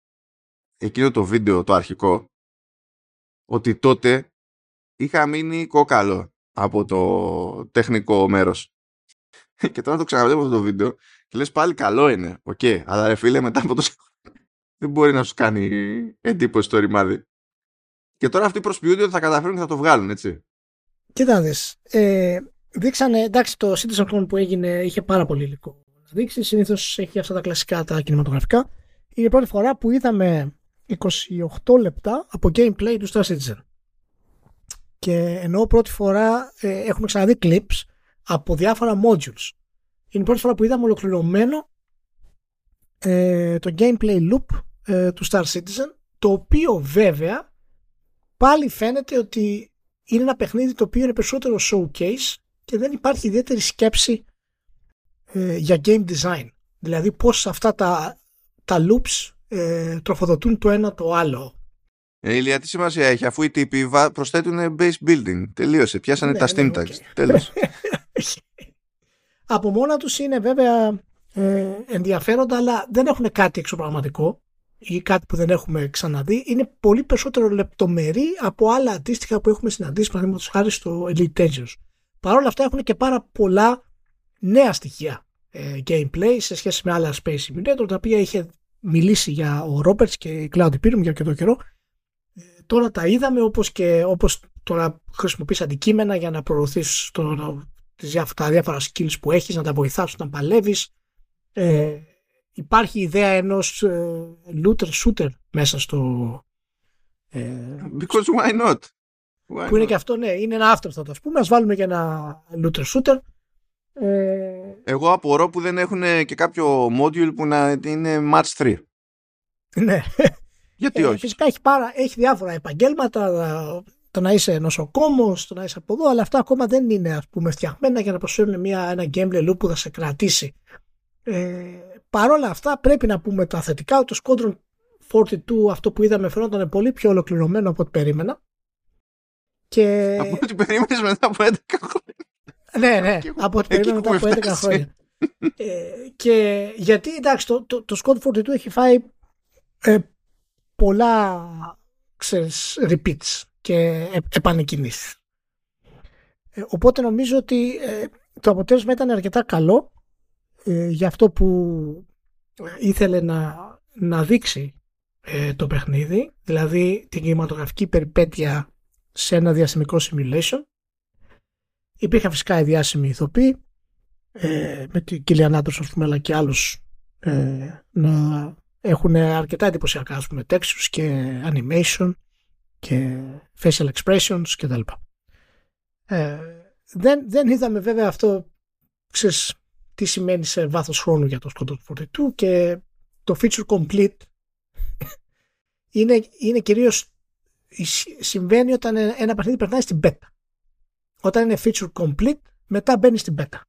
εκείνο το βίντεο το αρχικό ότι τότε είχα μείνει κόκαλο από το τεχνικό μέρος. [LAUGHS] και τώρα το ξαναβλέπω αυτό το βίντεο και λες πάλι καλό είναι, οκ, okay, αλλά ρε φίλε μετά από το δεν μπορεί να σου κάνει εντύπωση το ρημάδι. Και τώρα αυτοί προσποιούνται ότι θα καταφέρουν και θα το βγάλουν, έτσι. Κοίτα Ε, δείξανε, εντάξει, το Citizen που έγινε είχε πάρα πολύ υλικό να δείξει. Συνήθως έχει αυτά τα κλασικά τα κινηματογραφικά. Είναι η πρώτη φορά που είδαμε 28 λεπτά από gameplay του Star Citizen. Και ενώ πρώτη φορά ε, έχουμε ξαναδεί clips από διάφορα modules. Είναι η πρώτη φορά που είδαμε ολοκληρωμένο ε, το gameplay loop ε, του Star Citizen το οποίο βέβαια πάλι φαίνεται ότι είναι ένα παιχνίδι το οποίο είναι περισσότερο showcase και δεν υπάρχει ιδιαίτερη σκέψη ε, για game design. Δηλαδή πώς αυτά τα, τα loops ε, τροφοδοτούν το ένα το άλλο. Ε, Ηλία, τι σημασία έχει αφού οι τύποι προσθέτουν base building. Τελείωσε. Πιάσανε Ναι, τα ναι, steam οκ. tags. Τέλος. [LAUGHS] Από μόνα τους είναι βέβαια ε, ενδιαφέροντα, αλλά δεν έχουν κάτι εξωπραγματικό ή κάτι που δεν έχουμε ξαναδεί. Είναι πολύ περισσότερο λεπτομερή από άλλα αντίστοιχα που έχουμε συναντήσει, παραδείγματος χάρη στο Elite Dangerous. Παρ' όλα αυτά έχουν και πάρα πολλά νέα στοιχεία ε, gameplay σε σχέση με άλλα Space Simulator, τα οποία είχε μιλήσει για ο Roberts και η Cloud Imperium για αρκετό καιρό. Ε, τώρα τα είδαμε όπως και όπως τώρα χρησιμοποιείς αντικείμενα για να προωθήσεις το, τις διάφο- τα διάφορα skills που έχεις, να τα βοηθάς όταν παλεύεις. Ε, υπάρχει ιδέα ενός ε, looter shooter μέσα στο... Ε, Because why not? Why που είναι not? και αυτό, ναι, είναι ένα afterthought ας πούμε. Ας βάλουμε και ένα looter shooter. Ε, Εγώ απορώ που δεν έχουν και κάποιο module που να είναι match 3. ναι. Γιατί Ε, όχι; Φυσικά έχει, πάρα, έχει διάφορα επαγγέλματα, το να είσαι νοσοκόμος, το να είσαι από εδώ, αλλά αυτά ακόμα δεν είναι ας πούμε φτιαγμένα για να προσφέρουν μια, ένα gameplay loop που θα σε κρατήσει. Ε, Παρ' όλα αυτά πρέπει να πούμε τα θετικά, το Squadron 42 αυτό που είδαμε φαινόταν πολύ πιο ολοκληρωμένο από ό,τι περίμενα. Και... Από ό,τι περίμενες μετά από 11 χρόνια. Ναι, ναι, Και από ό,τι εκεί περίμενα μετά από έχουμε 11 φτάσει. χρόνια. ε, και γιατί εντάξει, το, το, το Squad 42 έχει φάει ε, πολλά ξέρεις, repeats και ε, επανεκκινήσεις. Ε, οπότε νομίζω ότι ε, το αποτέλεσμα ήταν αρκετά καλό ε, για αυτό που ήθελε να, να δείξει ε, το παιχνίδι, δηλαδή την κινηματογραφική περιπέτεια σε ένα διαστημικό simulation Υπήρχαν φυσικά οι διάσημοι ηθοποιοί ε, με την Κίλιαν Άντρος ας πούμε αλλά και άλλους ε, να έχουν αρκετά εντυπωσιακά ας πούμε textures και animation και facial expressions κτλ. Ε, δεν, δεν είδαμε βέβαια αυτό ξέρεις, τι σημαίνει σε βάθος χρόνου για το Squadron 42 και το feature complete είναι, είναι κυρίως συμβαίνει όταν ένα παιχνίδι περνάει στην beta όταν είναι feature complete, μετά μπαίνει στην beta.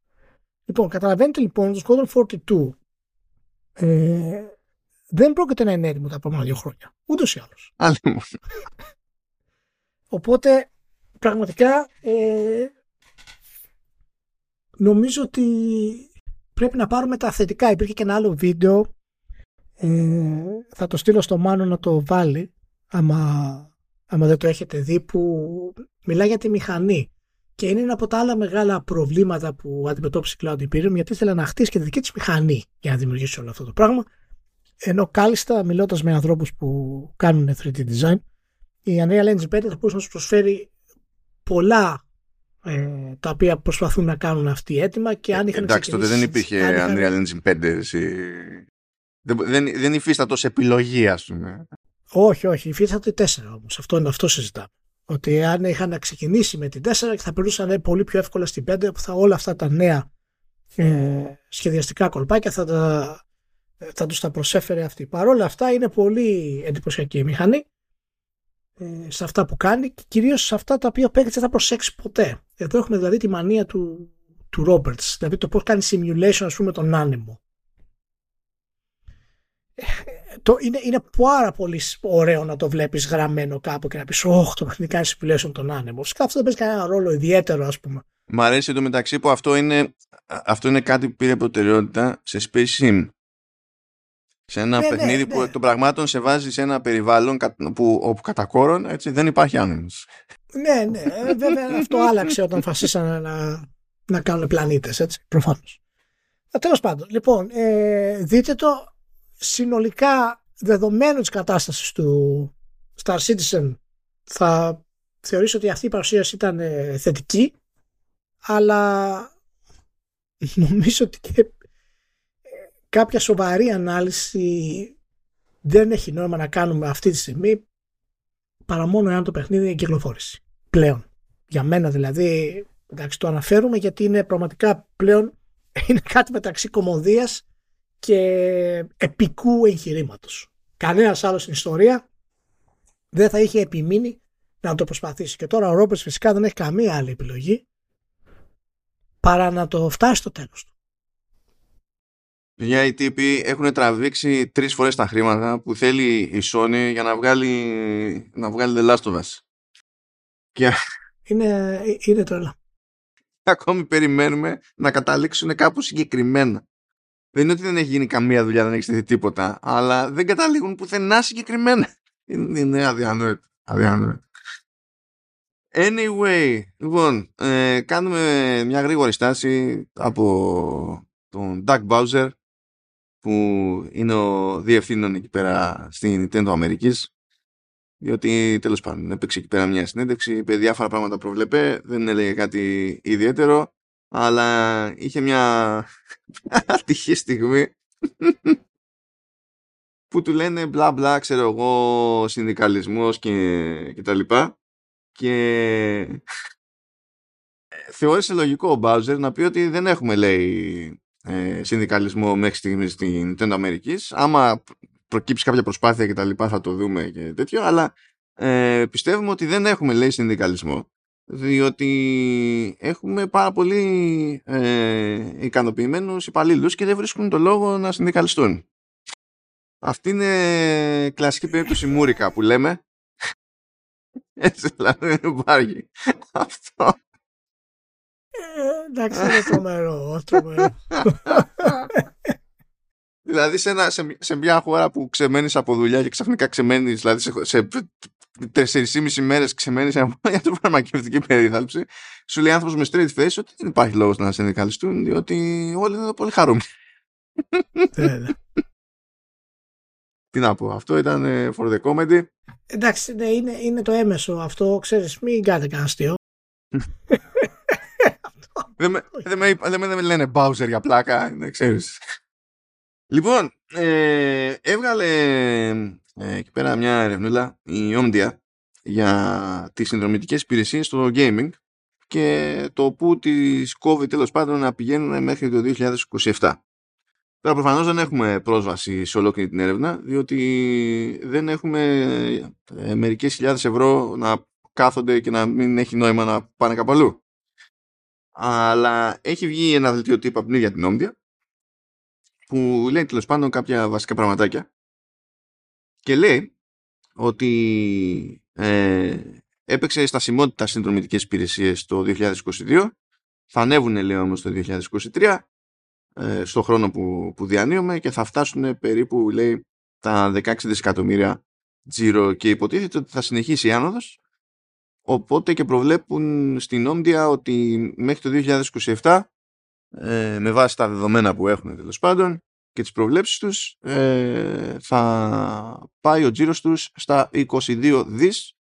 Λοιπόν, καταλαβαίνετε λοιπόν το Squadron 42 ε, δεν πρόκειται να είναι έτοιμο τα επόμενα δύο χρόνια. Ούτως ή άλλως. Άλλη μου. Οπότε πραγματικά ε, νομίζω ότι πρέπει να πάρουμε τα θετικά. Υπήρχε και ένα άλλο βίντεο. Ε, θα το στείλω στο Μάνο να το βάλει άμα, άμα δεν το έχετε δει που μιλάει για τη μηχανή και είναι ένα από τα άλλα μεγάλα προβλήματα που αντιμετώπισε η Cloud Imperium γιατί ήθελε να χτίσει και τη δική της μηχανή για να δημιουργήσει όλο αυτό το πράγμα. Ενώ κάλλιστα μιλώντας με ανθρώπους που κάνουν 3D design, η Unreal Engine 5 θα μπορούσε να σου προσφέρει πολλά ε, τα οποία προσπαθούν να κάνουν αυτοί έτοιμα και αν είχαν Εντάξει, τότε δεν υπήρχε αν είχαν- Unreal Engine 5. εσύ. Δεν, δεν, δεν υφίστατο σε επιλογή, ας πούμε. Όχι, όχι, υφίσταται 4 όμως. Αυτό, είναι- αυτό συζητάμε. Ότι αν είχαν ξεκινήσει με την 4 θα περνούσαν πολύ πιο εύκολα στην 5 που θα όλα αυτά τα νέα ε, σχεδιαστικά κολπάκια θα, τα, θα τους τα προσέφερε αυτή. Παρ' όλα αυτά είναι πολύ εντυπωσιακή η μηχανή ε, σε αυτά που κάνει και κυρίως σε αυτά τα οποία ο παίκτης δεν θα προσέξει ποτέ. Εδώ έχουμε δηλαδή τη μανία του, του Roberts, δηλαδή το πώς κάνει simulation ας πούμε τον άνεμο. Το, είναι, είναι πάρα πολύ ωραίο να το βλέπεις γραμμένο κάπου και να πεις «Ωχ, το παιχνίδι κάνει simulation τον άνεμο». Φυσικά αυτό δεν παίζει κανένα ρόλο ιδιαίτερο ας πούμε. Μ' αρέσει το μεταξύ που αυτό είναι, αυτό είναι κάτι που πήρε προτεραιότητα σε Space Sim. Σε ένα Ναι, ναι, παιχνίδι ναι. που εκ των πραγμάτων σε βάζει σε ένα περιβάλλον κα- που, όπου κατά κόρον έτσι, δεν υπάρχει άνεμος. Ναι, ναι. Ε, Βέβαια αυτό άλλαξε όταν φασίσανε να, να κάνουν πλανήτες, έτσι, προφανώς. Ε, Τέλος πάντων, λοιπόν, ε, δείτε το συνολικά δεδομένου της κατάστασης του Star Citizen θα θεωρήσω ότι αυτή η παρουσίαση ήταν ε, θετική αλλά νομίζω ότι και, ε, κάποια σοβαρή ανάλυση δεν έχει νόημα να κάνουμε αυτή τη στιγμή παρά μόνο εάν το παιχνίδι είναι κυκλοφόρηση. Πλέον. Για μένα δηλαδή, εντάξει, το αναφέρουμε γιατί είναι πραγματικά πλέον [LAUGHS] είναι κάτι μεταξύ κομμωδίας και επικού εγχειρήματος. Κανένας άλλος στην ιστορία δεν θα είχε επιμείνει να το προσπαθήσει. Και τώρα ο Ρόμπερτς φυσικά δεν έχει καμία άλλη επιλογή παρά να το φτάσει στο τέλος του. Για οι τύποι έχουν τραβήξει τρεις φορές τα χρήματα που θέλει η Sony για να βγάλει, να βγάλει The Last of Us. Και... Είναι, είναι τρέλα. Ακόμη περιμένουμε να καταλήξουν κάπου συγκεκριμένα. Δεν είναι ότι δεν έχει γίνει καμία δουλειά, δεν έχει στηθεί τίποτα, αλλά δεν καταλήγουν πουθενά συγκεκριμένα. Είναι, είναι αδιανόητο. αδιανόητο. Anyway, λοιπόν, ε, κάνουμε μια γρήγορη στάση από τον Doug Bowser που είναι ο διευθύνων εκεί πέρα στην Nintendo Αμερικής. Διότι τέλος πάντων έπαιξε εκεί πέρα μια συνέντευξη είπε διάφορα πράγματα προβλεπέ δεν έλεγε κάτι ιδιαίτερο αλλά είχε μια [LAUGHS] ατυχή στιγμή [LAUGHS] που του λένε μπλα μπλα ξέρω εγώ συνδικαλισμός και, και τα λοιπά. Και [LAUGHS] θεώρησε λογικό ο Bowser να πει ότι δεν έχουμε λέει ε, συνδικαλισμό μέχρι στιγμής στην Nintendo Αμερικής άμα προκύψει κάποια προσπάθεια και τα λοιπά θα το δούμε και τέτοιο αλλά ε, πιστεύουμε ότι δεν έχουμε λέει συνδικαλισμό διότι έχουμε πάρα πολύ ε, ικανοποιημένους υπαλλήλους και δεν βρίσκουν το λόγο να συνδικαλιστούν. Αυτή είναι κλασική περίπτωση μούρικα που λέμε. [LAUGHS] Έτσι δηλαδή δεν υπάρχει αυτό. Ε, εντάξει, είναι τρομερό. τρομερό. δηλαδή σε, ένα, σε, σε, μια χώρα που ξεμένεις από δουλειά και ξαφνικά ξεμένεις, δηλαδή σε, σε τέσσερις μέρες ξεμένεις για το φαρμακευτική περίθαλψη, σου λέει άνθρωπος με straight face ότι δεν υπάρχει λόγος να συνδικαλιστούν, διότι όλοι είναι πολύ χαρούμενοι. Ναι, ναι. Τι να πω, αυτό ήταν ε, for the comedy. Εντάξει, ναι, είναι, είναι το έμεσο αυτό, ξέρεις, μην κάνετε κανένα αστείο. [LAUGHS] δεν, με, δεν, με, δεν, με, λένε Bowser για πλάκα, δεν ξέρεις. Λοιπόν, ε, έβγαλε ε, εκεί πέρα μια ερευνούλα, η Omdia, για τις συνδρομητικές υπηρεσίες στο gaming και το που τις κόβει τέλος πάντων να πηγαίνουν μέχρι το 2027. Τώρα προφανώς δεν έχουμε πρόσβαση σε ολόκληρη την έρευνα διότι δεν έχουμε ε, μερικές χιλιάδες ευρώ να κάθονται και να μην έχει νόημα να πάνε κάπου αλλού. Αλλά έχει βγει ένα δελτίο τύπου από την ίδια την Omdia που λέει τέλος πάντων κάποια βασικά πραγματάκια και λέει ότι ε, έπαιξε στασιμότητα συνδρομητικές υπηρεσίες το 2022 θα ανέβουν λέει όμως το 2023 ε, στο χρόνο που, που διανύουμε και θα φτάσουν περίπου λέει τα 16 δισεκατομμύρια τζίρο και υποτίθεται ότι θα συνεχίσει η άνοδος οπότε και προβλέπουν στην Όμdια ότι μέχρι το 2027 ε, με βάση τα δεδομένα που έχουν τέλος πάντων και τις προβλέψεις τους ε, θα πάει ο τζίρος τους στα 22 δις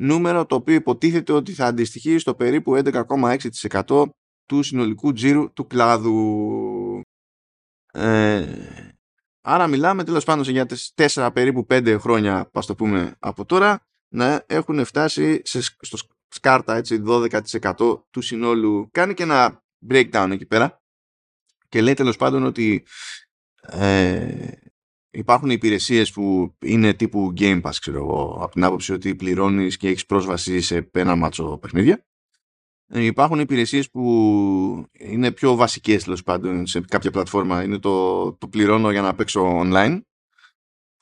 νούμερο το οποίο υποτίθεται ότι θα αντιστοιχεί στο περίπου 11,6% του συνολικού τζίρου του κλάδου. Ε, άρα μιλάμε τέλος πάντων για τις 4 περίπου 5 χρόνια πας το πούμε από τώρα να έχουν φτάσει σε, στο σκάρτα έτσι 12% του συνόλου. Κάνει και ένα breakdown εκεί πέρα και λέει τέλος πάντων ότι ε, υπάρχουν υπηρεσίες που είναι τύπου Game Pass, ξέρω εγώ, από την άποψη ότι πληρώνεις και έχεις πρόσβαση σε ένα μάτσο παιχνίδια. Ε, υπάρχουν υπηρεσίες που είναι πιο βασικές, τέλος πάντων, σε κάποια πλατφόρμα. Είναι το, το πληρώνω για να παίξω online,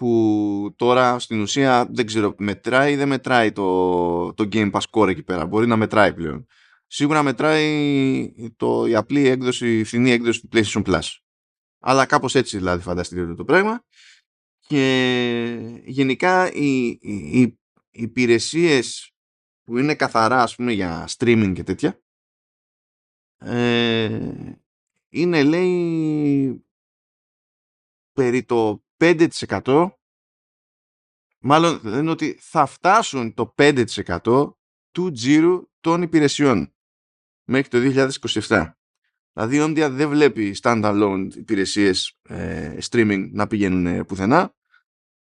που τώρα στην ουσία δεν ξέρω, μετράει ή δεν μετράει το, το Game Pass Core εκεί πέρα. Μπορεί να μετράει πλέον. Σίγουρα μετράει το, η απλή έκδοση, η φθηνή έκδοση του PlayStation Plus. Αλλά κάπως έτσι δηλαδή φανταστείτε το πράγμα. Και γενικά οι, οι, οι υπηρεσίες που είναι καθαρά ας πούμε για streaming και τέτοια ε, είναι λέει περί το 5% μάλλον είναι ότι θα φτάσουν το 5% του τζίρου των υπηρεσιών μέχρι το 2027. Δηλαδή η Omdia δεν βλέπει standalone υπηρεσίες ε, streaming να πηγαίνουν πουθενά.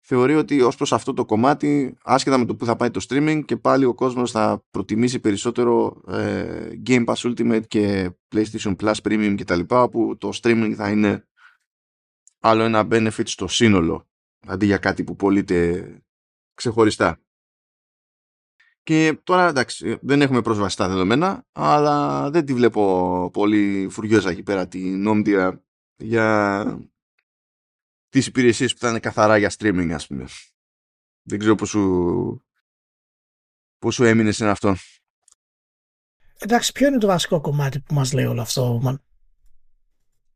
Θεωρεί ότι ως προς αυτό το κομμάτι, άσχετα με το που θα πάει το streaming και πάλι ο κόσμος θα προτιμήσει περισσότερο ε, Game Pass Ultimate και PlayStation Plus Premium κτλ. που το streaming θα είναι άλλο ένα benefit στο σύνολο αντί για κάτι που πωλείται ξεχωριστά. Και τώρα εντάξει, δεν έχουμε πρόσβαση στα δεδομένα, αλλά δεν τη βλέπω πολύ φουριόζα εκεί πέρα την Omdia για τις υπηρεσίες που θα είναι καθαρά για streaming ας πούμε. Δεν ξέρω πώς σου, πώς σου έμεινε σε αυτό. Εντάξει, ποιο είναι το βασικό κομμάτι που μας λέει όλο αυτό, man?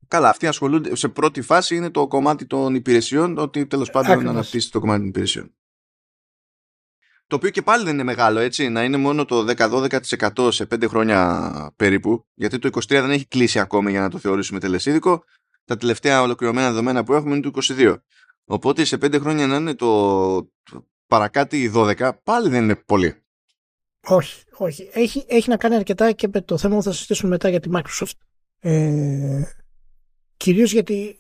Καλά, αυτοί ασχολούνται. Σε πρώτη φάση είναι το κομμάτι των υπηρεσιών, ότι τέλος πάντων να αναπτύσσει το κομμάτι των υπηρεσιών. Το οποίο και πάλι δεν είναι μεγάλο, έτσι. Να είναι μόνο το 10-12% σε 5 χρόνια περίπου, γιατί το 23 δεν έχει κλείσει ακόμη για να το θεωρήσουμε τελεσίδικο. Τα τελευταία ολοκληρωμένα δεδομένα που έχουμε είναι το 22. Οπότε σε 5 χρόνια να είναι το παρακάτι 12, πάλι δεν είναι πολύ. Όχι, όχι. Έχει, έχει να κάνει αρκετά και με το θέμα που θα συζητήσουμε μετά για τη Microsoft. Ε, κυρίως γιατί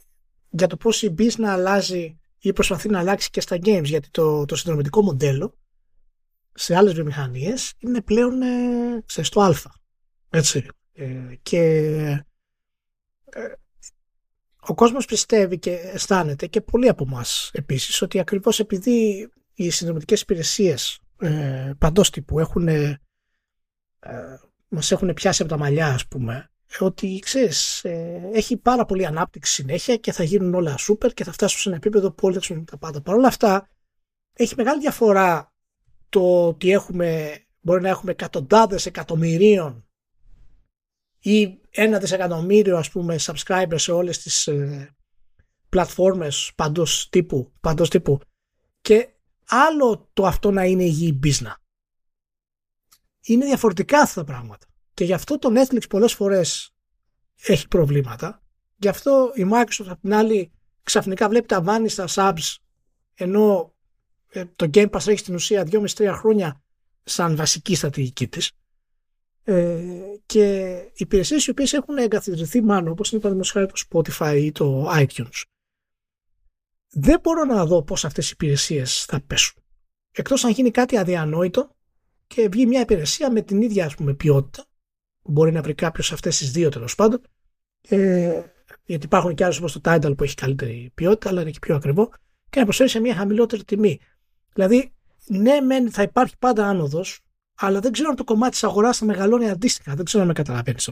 για το πώς η business αλλάζει ή προσπαθεί να αλλάξει και στα games γιατί το, το συνδρομητικό μοντέλο σε άλλες βιομηχανίες είναι πλέον ε, σε στο α. Έτσι. Ε, και ε, ο κόσμος πιστεύει και αισθάνεται και πολλοί από εμάς επίσης ότι ακριβώς επειδή οι συνδρομητικές υπηρεσίες ε, παντός τύπου έχουν, ε, μας έχουν πιάσει από τα μαλλιά ας πούμε ότι ξέρεις, ε, έχει πάρα πολύ ανάπτυξη συνέχεια και θα γίνουν όλα σούπερ και θα φτάσουν σε ένα επίπεδο που όλοι θα τα πάντα. Παρ' όλα αυτά, έχει μεγάλη διαφορά το ότι έχουμε, μπορεί να έχουμε εκατοντάδες εκατομμυρίων ή ένα δισεκατομμύριο ας πούμε subscribers σε όλες τις ε, πλατφόρμες παντός τύπου, παντός τύπου και άλλο το αυτό να είναι υγιή business. Είναι διαφορετικά αυτά τα πράγματα. Και γι' αυτό το Netflix πολλές φορές έχει προβλήματα. Γι' αυτό η Microsoft απ' την άλλη ξαφνικά βλέπει τα βάνη στα subs ενώ ε, το Game Pass έχει στην ουσία 2,5-3 χρόνια σαν βασική στρατηγική της. Ε, και οι υπηρεσίες οι οποίες έχουν εγκαθιδρυθεί μάλλον όπως είναι παραδείγματος το Spotify ή το iTunes δεν μπορώ να δω πώς αυτές οι υπηρεσίες θα πέσουν. Εκτός αν γίνει κάτι αδιανόητο και βγει μια υπηρεσία με την ίδια ας πούμε, ποιότητα μπορεί να βρει κάποιος σε αυτές τις δύο τέλος πάντων. Ε, γιατί υπάρχουν και άλλες όπως το Tidal που έχει καλύτερη ποιότητα, αλλά είναι και πιο ακριβό, και να προσφέρει σε μια χαμηλότερη τιμή. Δηλαδή, ναι, μεν θα υπάρχει πάντα άνοδος, αλλά δεν ξέρω αν το κομμάτι της αγοράς θα μεγαλώνει αντίστοιχα. Δεν ξέρω αν με καταλαβαίνεις.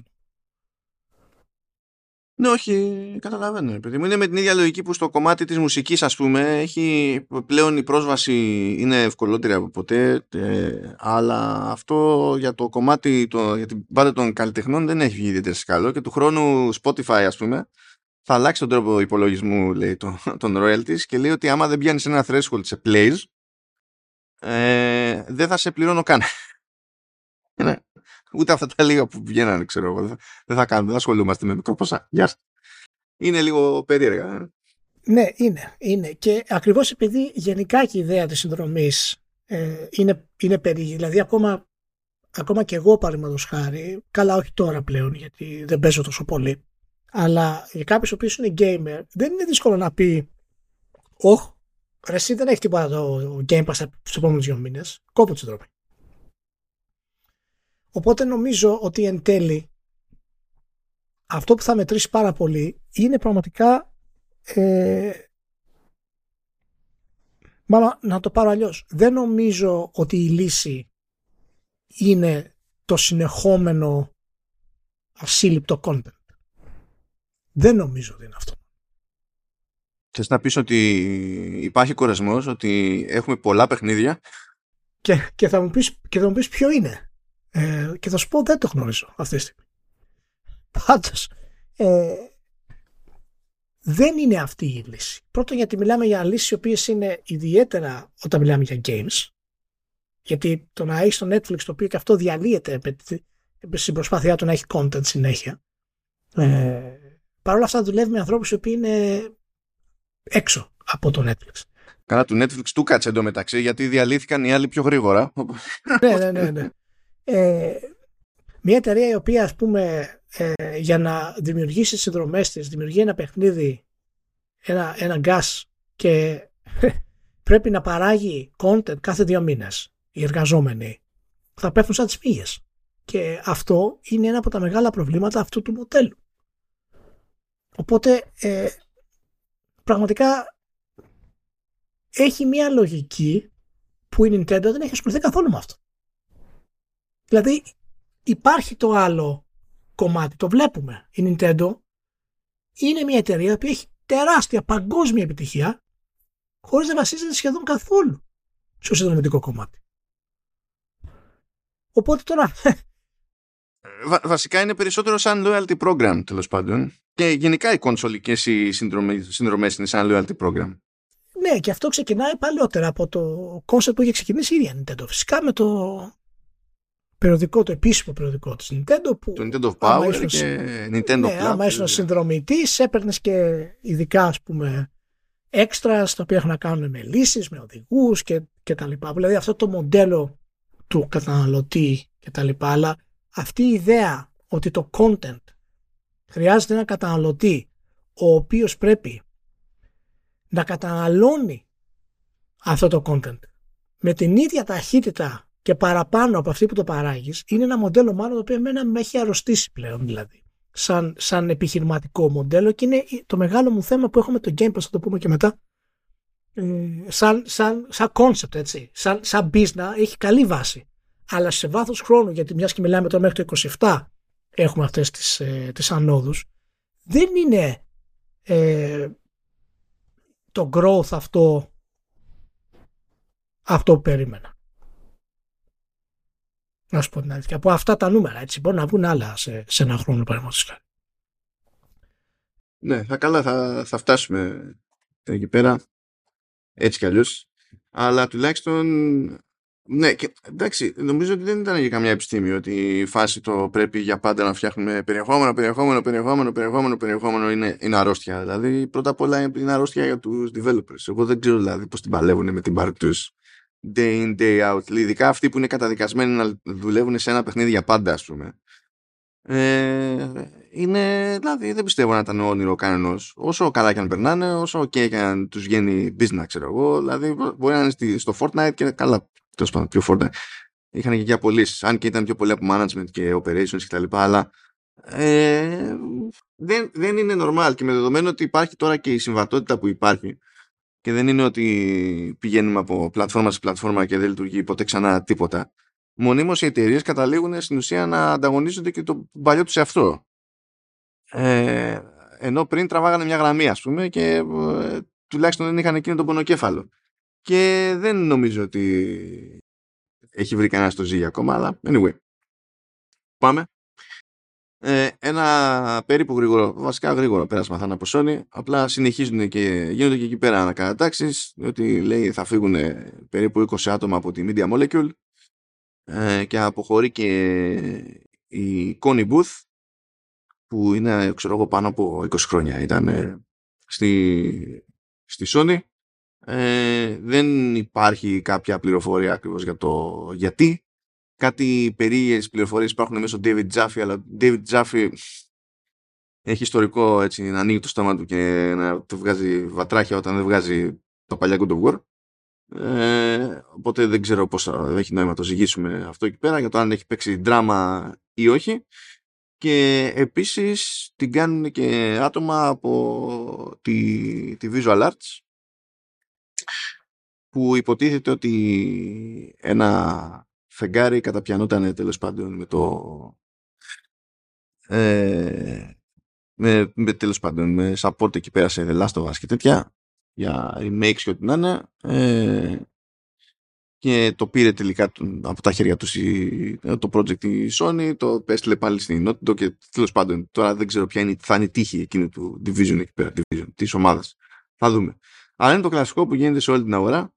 Ναι, όχι, καταλαβαίνω. Επειδή μου είναι με την ίδια λογική που στο κομμάτι της μουσικής, ας πούμε, έχει πλέον η πρόσβαση είναι ευκολότερη από ποτέ, ε, αλλά αυτό για το κομμάτι, το, για την πάντα των καλλιτεχνών δεν έχει βγει ιδιαίτερα καλό και του χρόνου Spotify, ας πούμε, θα αλλάξει τον τρόπο υπολογισμού, λέει, των, των royalties και λέει ότι άμα δεν πιάνεις ένα threshold σε plays, ε, δεν θα σε πληρώνω καν. Ναι. Ούτε αυτά τα λίγα που βγαίνανε, ξέρω εγώ. Δεν θα κάνουμε, δεν ασχολούμαστε με μικρό ποσά. Γεια σας. Είναι λίγο περίεργα. Ε. Ναι, είναι. είναι. Και ακριβώς επειδή γενικά και η ιδέα της συνδρομής ε, είναι, είναι περίεργη. Δηλαδή, ακόμα, ακόμα και εγώ, παραδείγματος χάρη, καλά, όχι τώρα πλέον, γιατί δεν παίζω τόσο πολύ. Αλλά για κάποιους ο είναι gamer, δεν είναι δύσκολο να πει, Όχι, εσύ δεν έχεις τίποτα το Game Pass στους επόμενους δύο μήνες. Κόπο τη συνδρομή. Οπότε νομίζω ότι εν τέλει αυτό που θα μετρήσει πάρα πολύ είναι πραγματικά ε, μάλλον να το πάρω αλλιώς. Δεν νομίζω ότι η λύση είναι το συνεχόμενο ασύλληπτο content. Δεν νομίζω ότι είναι αυτό. Θες να πεις ότι υπάρχει κορεσμός, ότι έχουμε πολλά παιχνίδια; Και, και, θα, μου πεις, και θα μου πεις ποιο είναι. Ε, και θα σου πω δεν το γνωρίζω αυτή τη στιγμή. Πάντως, ε, δεν είναι αυτή η λύση. Πρώτον γιατί μιλάμε για λύσεις οι οποίες είναι ιδιαίτερα όταν μιλάμε για games. Γιατί το να έχεις το Netflix το οποίο και αυτό διαλύεται στην προσπάθειά του να έχει content συνέχεια. Ε, Παρ' όλα αυτά δουλεύει με ανθρώπους οι οποίοι είναι έξω από το Netflix. Καλά του Netflix του κάτσε εντωμεταξύ γιατί διαλύθηκαν οι άλλοι πιο γρήγορα. ναι, ναι, ναι. ναι. Ε, μια εταιρεία η οποία ας πούμε ε, για να δημιουργήσεις τις συνδρομές της δημιουργεί ένα παιχνίδι ένα, ένα gas και [LAUGHS] πρέπει να παράγει content κάθε δύο μήνες οι εργαζόμενοι θα πέφτουν σαν τις πήγες και αυτό είναι ένα από τα μεγάλα προβλήματα αυτού του μοντέλου. Οπότε ε, πραγματικά έχει μια λογική που η Nintendo δεν έχει ασχοληθεί καθόλου με αυτό Δηλαδή υπάρχει το άλλο κομμάτι, το βλέπουμε. Η Nintendo είναι μια εταιρεία που έχει τεράστια παγκόσμια επιτυχία χωρίς να βασίζεται σχεδόν καθόλου στο συνδρομητικό κομμάτι. Οπότε τώρα... [LAUGHS] Βα, βασικά είναι περισσότερο σαν loyalty program τέλος πάντων. Και γενικά οι κονσολικές οι συνδρομές είναι σαν loyalty program. Ναι, και αυτό ξεκινάει παλιότερα από το concept που είχε ξεκινήσει η ίδια Nintendo. Φυσικά με το περιοδικό, το επίσημο περιοδικό της Nintendo που το Nintendo of Power και Nintendo ναι, Club. Άμα ήσουν συνδρομητής έπαιρνες και ειδικά ας πούμε έξτρα τα οποία έχουν να κάνουν με λύσεις, με οδηγούς και, και τα λοιπά. Δηλαδή αυτό το μοντέλο του καταναλωτή και τα λοιπά. Αλλά αυτή η ιδέα ότι το content χρειάζεται ένα καταναλωτή ο οποίος πρέπει να καταναλώνει αυτό το content με την ίδια ταχύτητα και παραπάνω από αυτή που το παράγεις, είναι ένα μοντέλο μάλλον το οποίο εμένα με έχει αρρωστήσει πλέον δηλαδή. Σαν, σαν επιχειρηματικό μοντέλο και είναι το μεγάλο μου θέμα που έχουμε το Game Pass, θα το πούμε και μετά. Ε, σαν, σαν, σαν concept, έτσι. Σαν, σαν business έχει καλή βάση. Αλλά σε βάθος χρόνου, γιατί μιας και μιλάμε τώρα μέχρι το 27 έχουμε αυτές τις ε, τις ανόδους, δεν είναι ε, το growth αυτό αυτό που περίμενα. Να σου πω την αλήθεια. Από αυτά τα νούμερα, έτσι, μπορεί να βγουν άλλα σε, σε ένα χρόνο, παραδείγματος χάρη. Ναι, θα καλά, θα, θα φτάσουμε εκεί πέρα. Έτσι κι αλλιώς. Αλλά τουλάχιστον. Ναι, και, εντάξει, νομίζω ότι δεν ήταν για καμιά επιστήμη ότι η φάση το πρέπει για πάντα να φτιάχνουμε περιεχόμενο, περιεχόμενο, περιεχόμενο, περιεχόμενο, περιεχόμενο είναι, είναι αρρώστια. Δηλαδή, πρώτα απ' όλα είναι αρρώστια για τους developers. Εγώ δεν ξέρω δηλαδή πώς την παλεύουν με την πάρτι του day in, day out. Ειδικά αυτοί που είναι καταδικασμένοι να δουλεύουν σε ένα παιχνίδι για πάντα, ας πούμε. Ε, είναι, δηλαδή δεν πιστεύω να ήταν όνειρο κανένα. Όσο καλά και αν περνάνε, όσο ok και αν τους βγαίνει business, ξέρω εγώ. Δηλαδή μπορεί να είναι στο Fortnite και καλά. Τέλος πάντων, πιο Fortnite. Είχαν και για πωλήσεις, αν και ήταν πιο πολύ από management και operations κτλ. Αλλά ε, δεν, δεν είναι normal και με δεδομένο ότι υπάρχει τώρα και η συμβατότητα που υπάρχει και δεν είναι ότι πηγαίνουμε από πλατφόρμα σε πλατφόρμα και δεν λειτουργεί ποτέ ξανά τίποτα. Μονίμως οι εταιρείες καταλήγουν στην ουσία να ανταγωνίζονται και το παλιό τους αυτό. Ε, ενώ πριν τραβάγανε μια γραμμή ας πούμε και ε, τουλάχιστον δεν είχαν εκείνο τον πονοκέφαλο. Και δεν νομίζω ότι έχει βρει κανένας το ζύγι ακόμα, αλλά anyway. Πάμε ε, ένα περίπου γρήγορο, βασικά γρήγορο πέρασμα θα είναι από Sony. Απλά συνεχίζουν και γίνονται και εκεί πέρα ανακατατάξεις. Ότι λέει θα φύγουν περίπου 20 άτομα από τη Media Molecule ε, και αποχωρεί και η Connie Booth που είναι ξέρω εγώ πάνω από 20 χρόνια ήταν στη, στη Sony ε, δεν υπάρχει κάποια πληροφορία ακριβώς για το γιατί κάτι περίεργες πληροφορίες υπάρχουν μέσω David Jaffe, αλλά David Jaffe έχει ιστορικό έτσι, να ανοίγει το στόμα του και να του βγάζει βατράχια όταν δεν βγάζει το παλιά God of War. Ε, οπότε δεν ξέρω πώς θα έχει νόημα το ζυγίσουμε αυτό εκεί πέρα για το αν έχει παίξει δράμα ή όχι. Και επίσης την κάνουν και άτομα από τη, τη Visual Arts που υποτίθεται ότι ένα φεγγάρι καταπιανόταν τέλος πάντων με το. Ε, με, με τέλος πάντων με support εκεί πέρα σε The Last of Us και τέτοια για remakes και ό,τι να είναι ε, και το πήρε τελικά από τα χέρια τους το project η Sony το έστειλε πάλι στην Naughty και τέλος πάντων τώρα δεν ξέρω ποια είναι, θα είναι η τύχη εκείνη του Division εκεί πέρα Division, της ομάδας θα δούμε αλλά είναι το κλασικό που γίνεται σε όλη την αγορά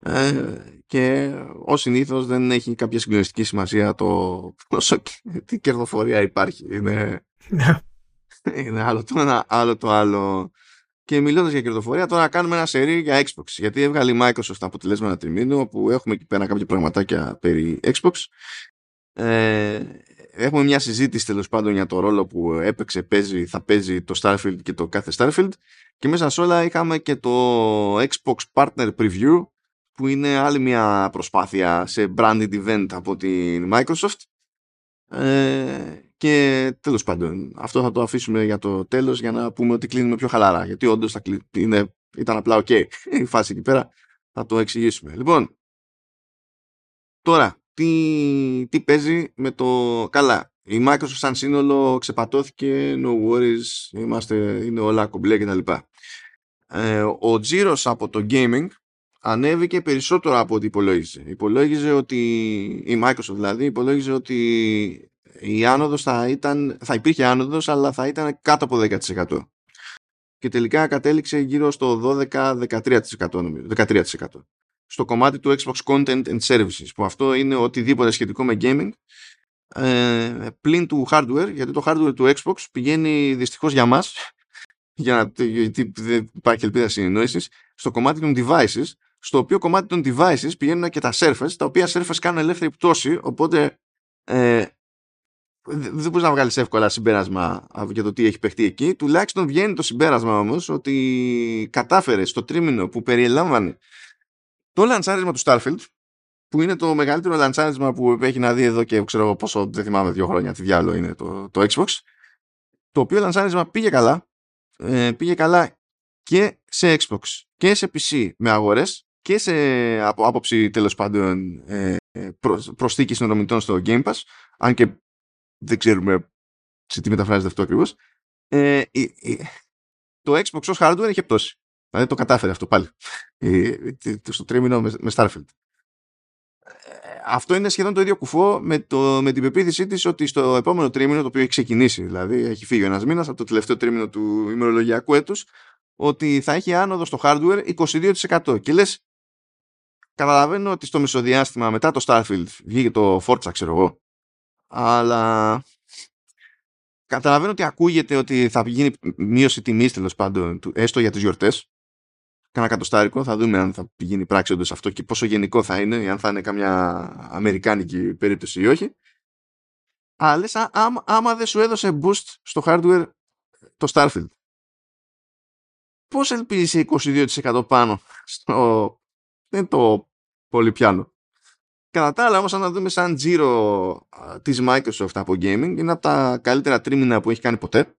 ε, και ω συνήθως δεν έχει κάποια συγκλονιστική σημασία το [LAUGHS] πόσο τι κερδοφορία υπάρχει. Είναι, ναι. είναι άλλο το ένα, άλλο το άλλο. Και μιλώντας για κερδοφορία, τώρα κάνουμε ένα σερί για Xbox. Γιατί έβγαλε η Microsoft αποτελέσματα τριμήνου, όπου έχουμε εκεί πέρα κάποια πραγματάκια περί Xbox. Ε, έχουμε μια συζήτηση τέλος πάντων για το ρόλο που έπαιξε, παίζει, θα παίζει το Starfield και το κάθε Starfield. Και μέσα σε όλα είχαμε και το Xbox Partner Preview, που είναι άλλη μια προσπάθεια σε branded event από την Microsoft. Ε, και τέλος πάντων αυτό θα το αφήσουμε για το τέλος για να πούμε ότι κλείνουμε πιο χαλαρά γιατί όντως θα είναι, ήταν απλά ok [LAUGHS] η φάση εκεί πέρα. Θα το εξηγήσουμε. Λοιπόν τώρα τι, τι παίζει με το καλά η Microsoft σαν σύνολο ξεπατώθηκε, no worries, είμαστε, είναι όλα κομπλέ κτλ. Ε, ο τζίρος από το gaming ανέβηκε περισσότερο από ό,τι υπολόγιζε. Υπολόγιζε ότι, η Microsoft δηλαδή, υπολόγιζε ότι η άνοδος θα, ήταν, θα υπήρχε άνοδος αλλά θα ήταν κάτω από 10% και τελικά κατέληξε γύρω στο 12-13% νομίζω, 13%. Στο κομμάτι του Xbox Content and Services που αυτό είναι οτιδήποτε σχετικό με gaming ε, πλην του hardware γιατί το hardware του Xbox πηγαίνει δυστυχώς για μας για να γιατί δεν υπάρχει ελπίδα συνεννόησης στο κομμάτι των devices στο οποίο κομμάτι των devices πηγαίνουν και τα Surface τα οποία Surface κάνουν ελεύθερη πτώση οπότε ε, δεν μπορείς να βγάλεις εύκολα συμπέρασμα για το τι έχει παιχτεί εκεί. Τουλάχιστον βγαίνει το συμπέρασμα όμως ότι κατάφερε στο τρίμηνο που περιελάμβανε το λαντσάρισμα του Starfield, που είναι το μεγαλύτερο λαντσάρισμα που έχει να δει εδώ και ξέρω πόσο, δεν θυμάμαι δύο χρόνια, τι διάλογο είναι το, το Xbox. Το οποίο λαντσάρισμα πήγε καλά, ε, πήγε καλά και σε Xbox και σε PC με αγορές και σε από άποψη τέλος πάντων ε, προσθήκη συνδρομητών στο Game Pass αν και δεν ξέρουμε σε τι μεταφράζεται αυτό ακριβώς. Ε, το Xbox ως hardware έχει πτώσει. Δηλαδή το κατάφερε αυτό πάλι. στο τρίμηνο με, Starfield. Ε, αυτό είναι σχεδόν το ίδιο κουφό με, το, με την πεποίθησή της ότι στο επόμενο τρίμηνο, το οποίο έχει ξεκινήσει, δηλαδή έχει φύγει ένας μήνας από το τελευταίο τρίμηνο του ημερολογιακού έτους, ότι θα έχει άνοδο στο hardware 22%. Και λες, καταλαβαίνω ότι στο μισοδιάστημα μετά το Starfield βγήκε το Forza, ξέρω εγώ, αλλά καταλαβαίνω ότι ακούγεται ότι θα γίνει μείωση τιμής τέλος πάντων, έστω για τις γιορτές. Κάνα κατοστάρικο, θα δούμε αν θα πηγαίνει πράξη όντως αυτό και πόσο γενικό θα είναι, αν θα είναι καμιά αμερικάνικη περίπτωση ή όχι. Αλλά λες, άμα, άμα δεν σου έδωσε boost στο hardware το Starfield, πώς ελπίζεις 22% πάνω στο... Δεν το πολύ πιάνω. Κατά τα άλλα όμως αν να δούμε σαν τζίρο της Microsoft από gaming είναι από τα καλύτερα τρίμηνα που έχει κάνει ποτέ.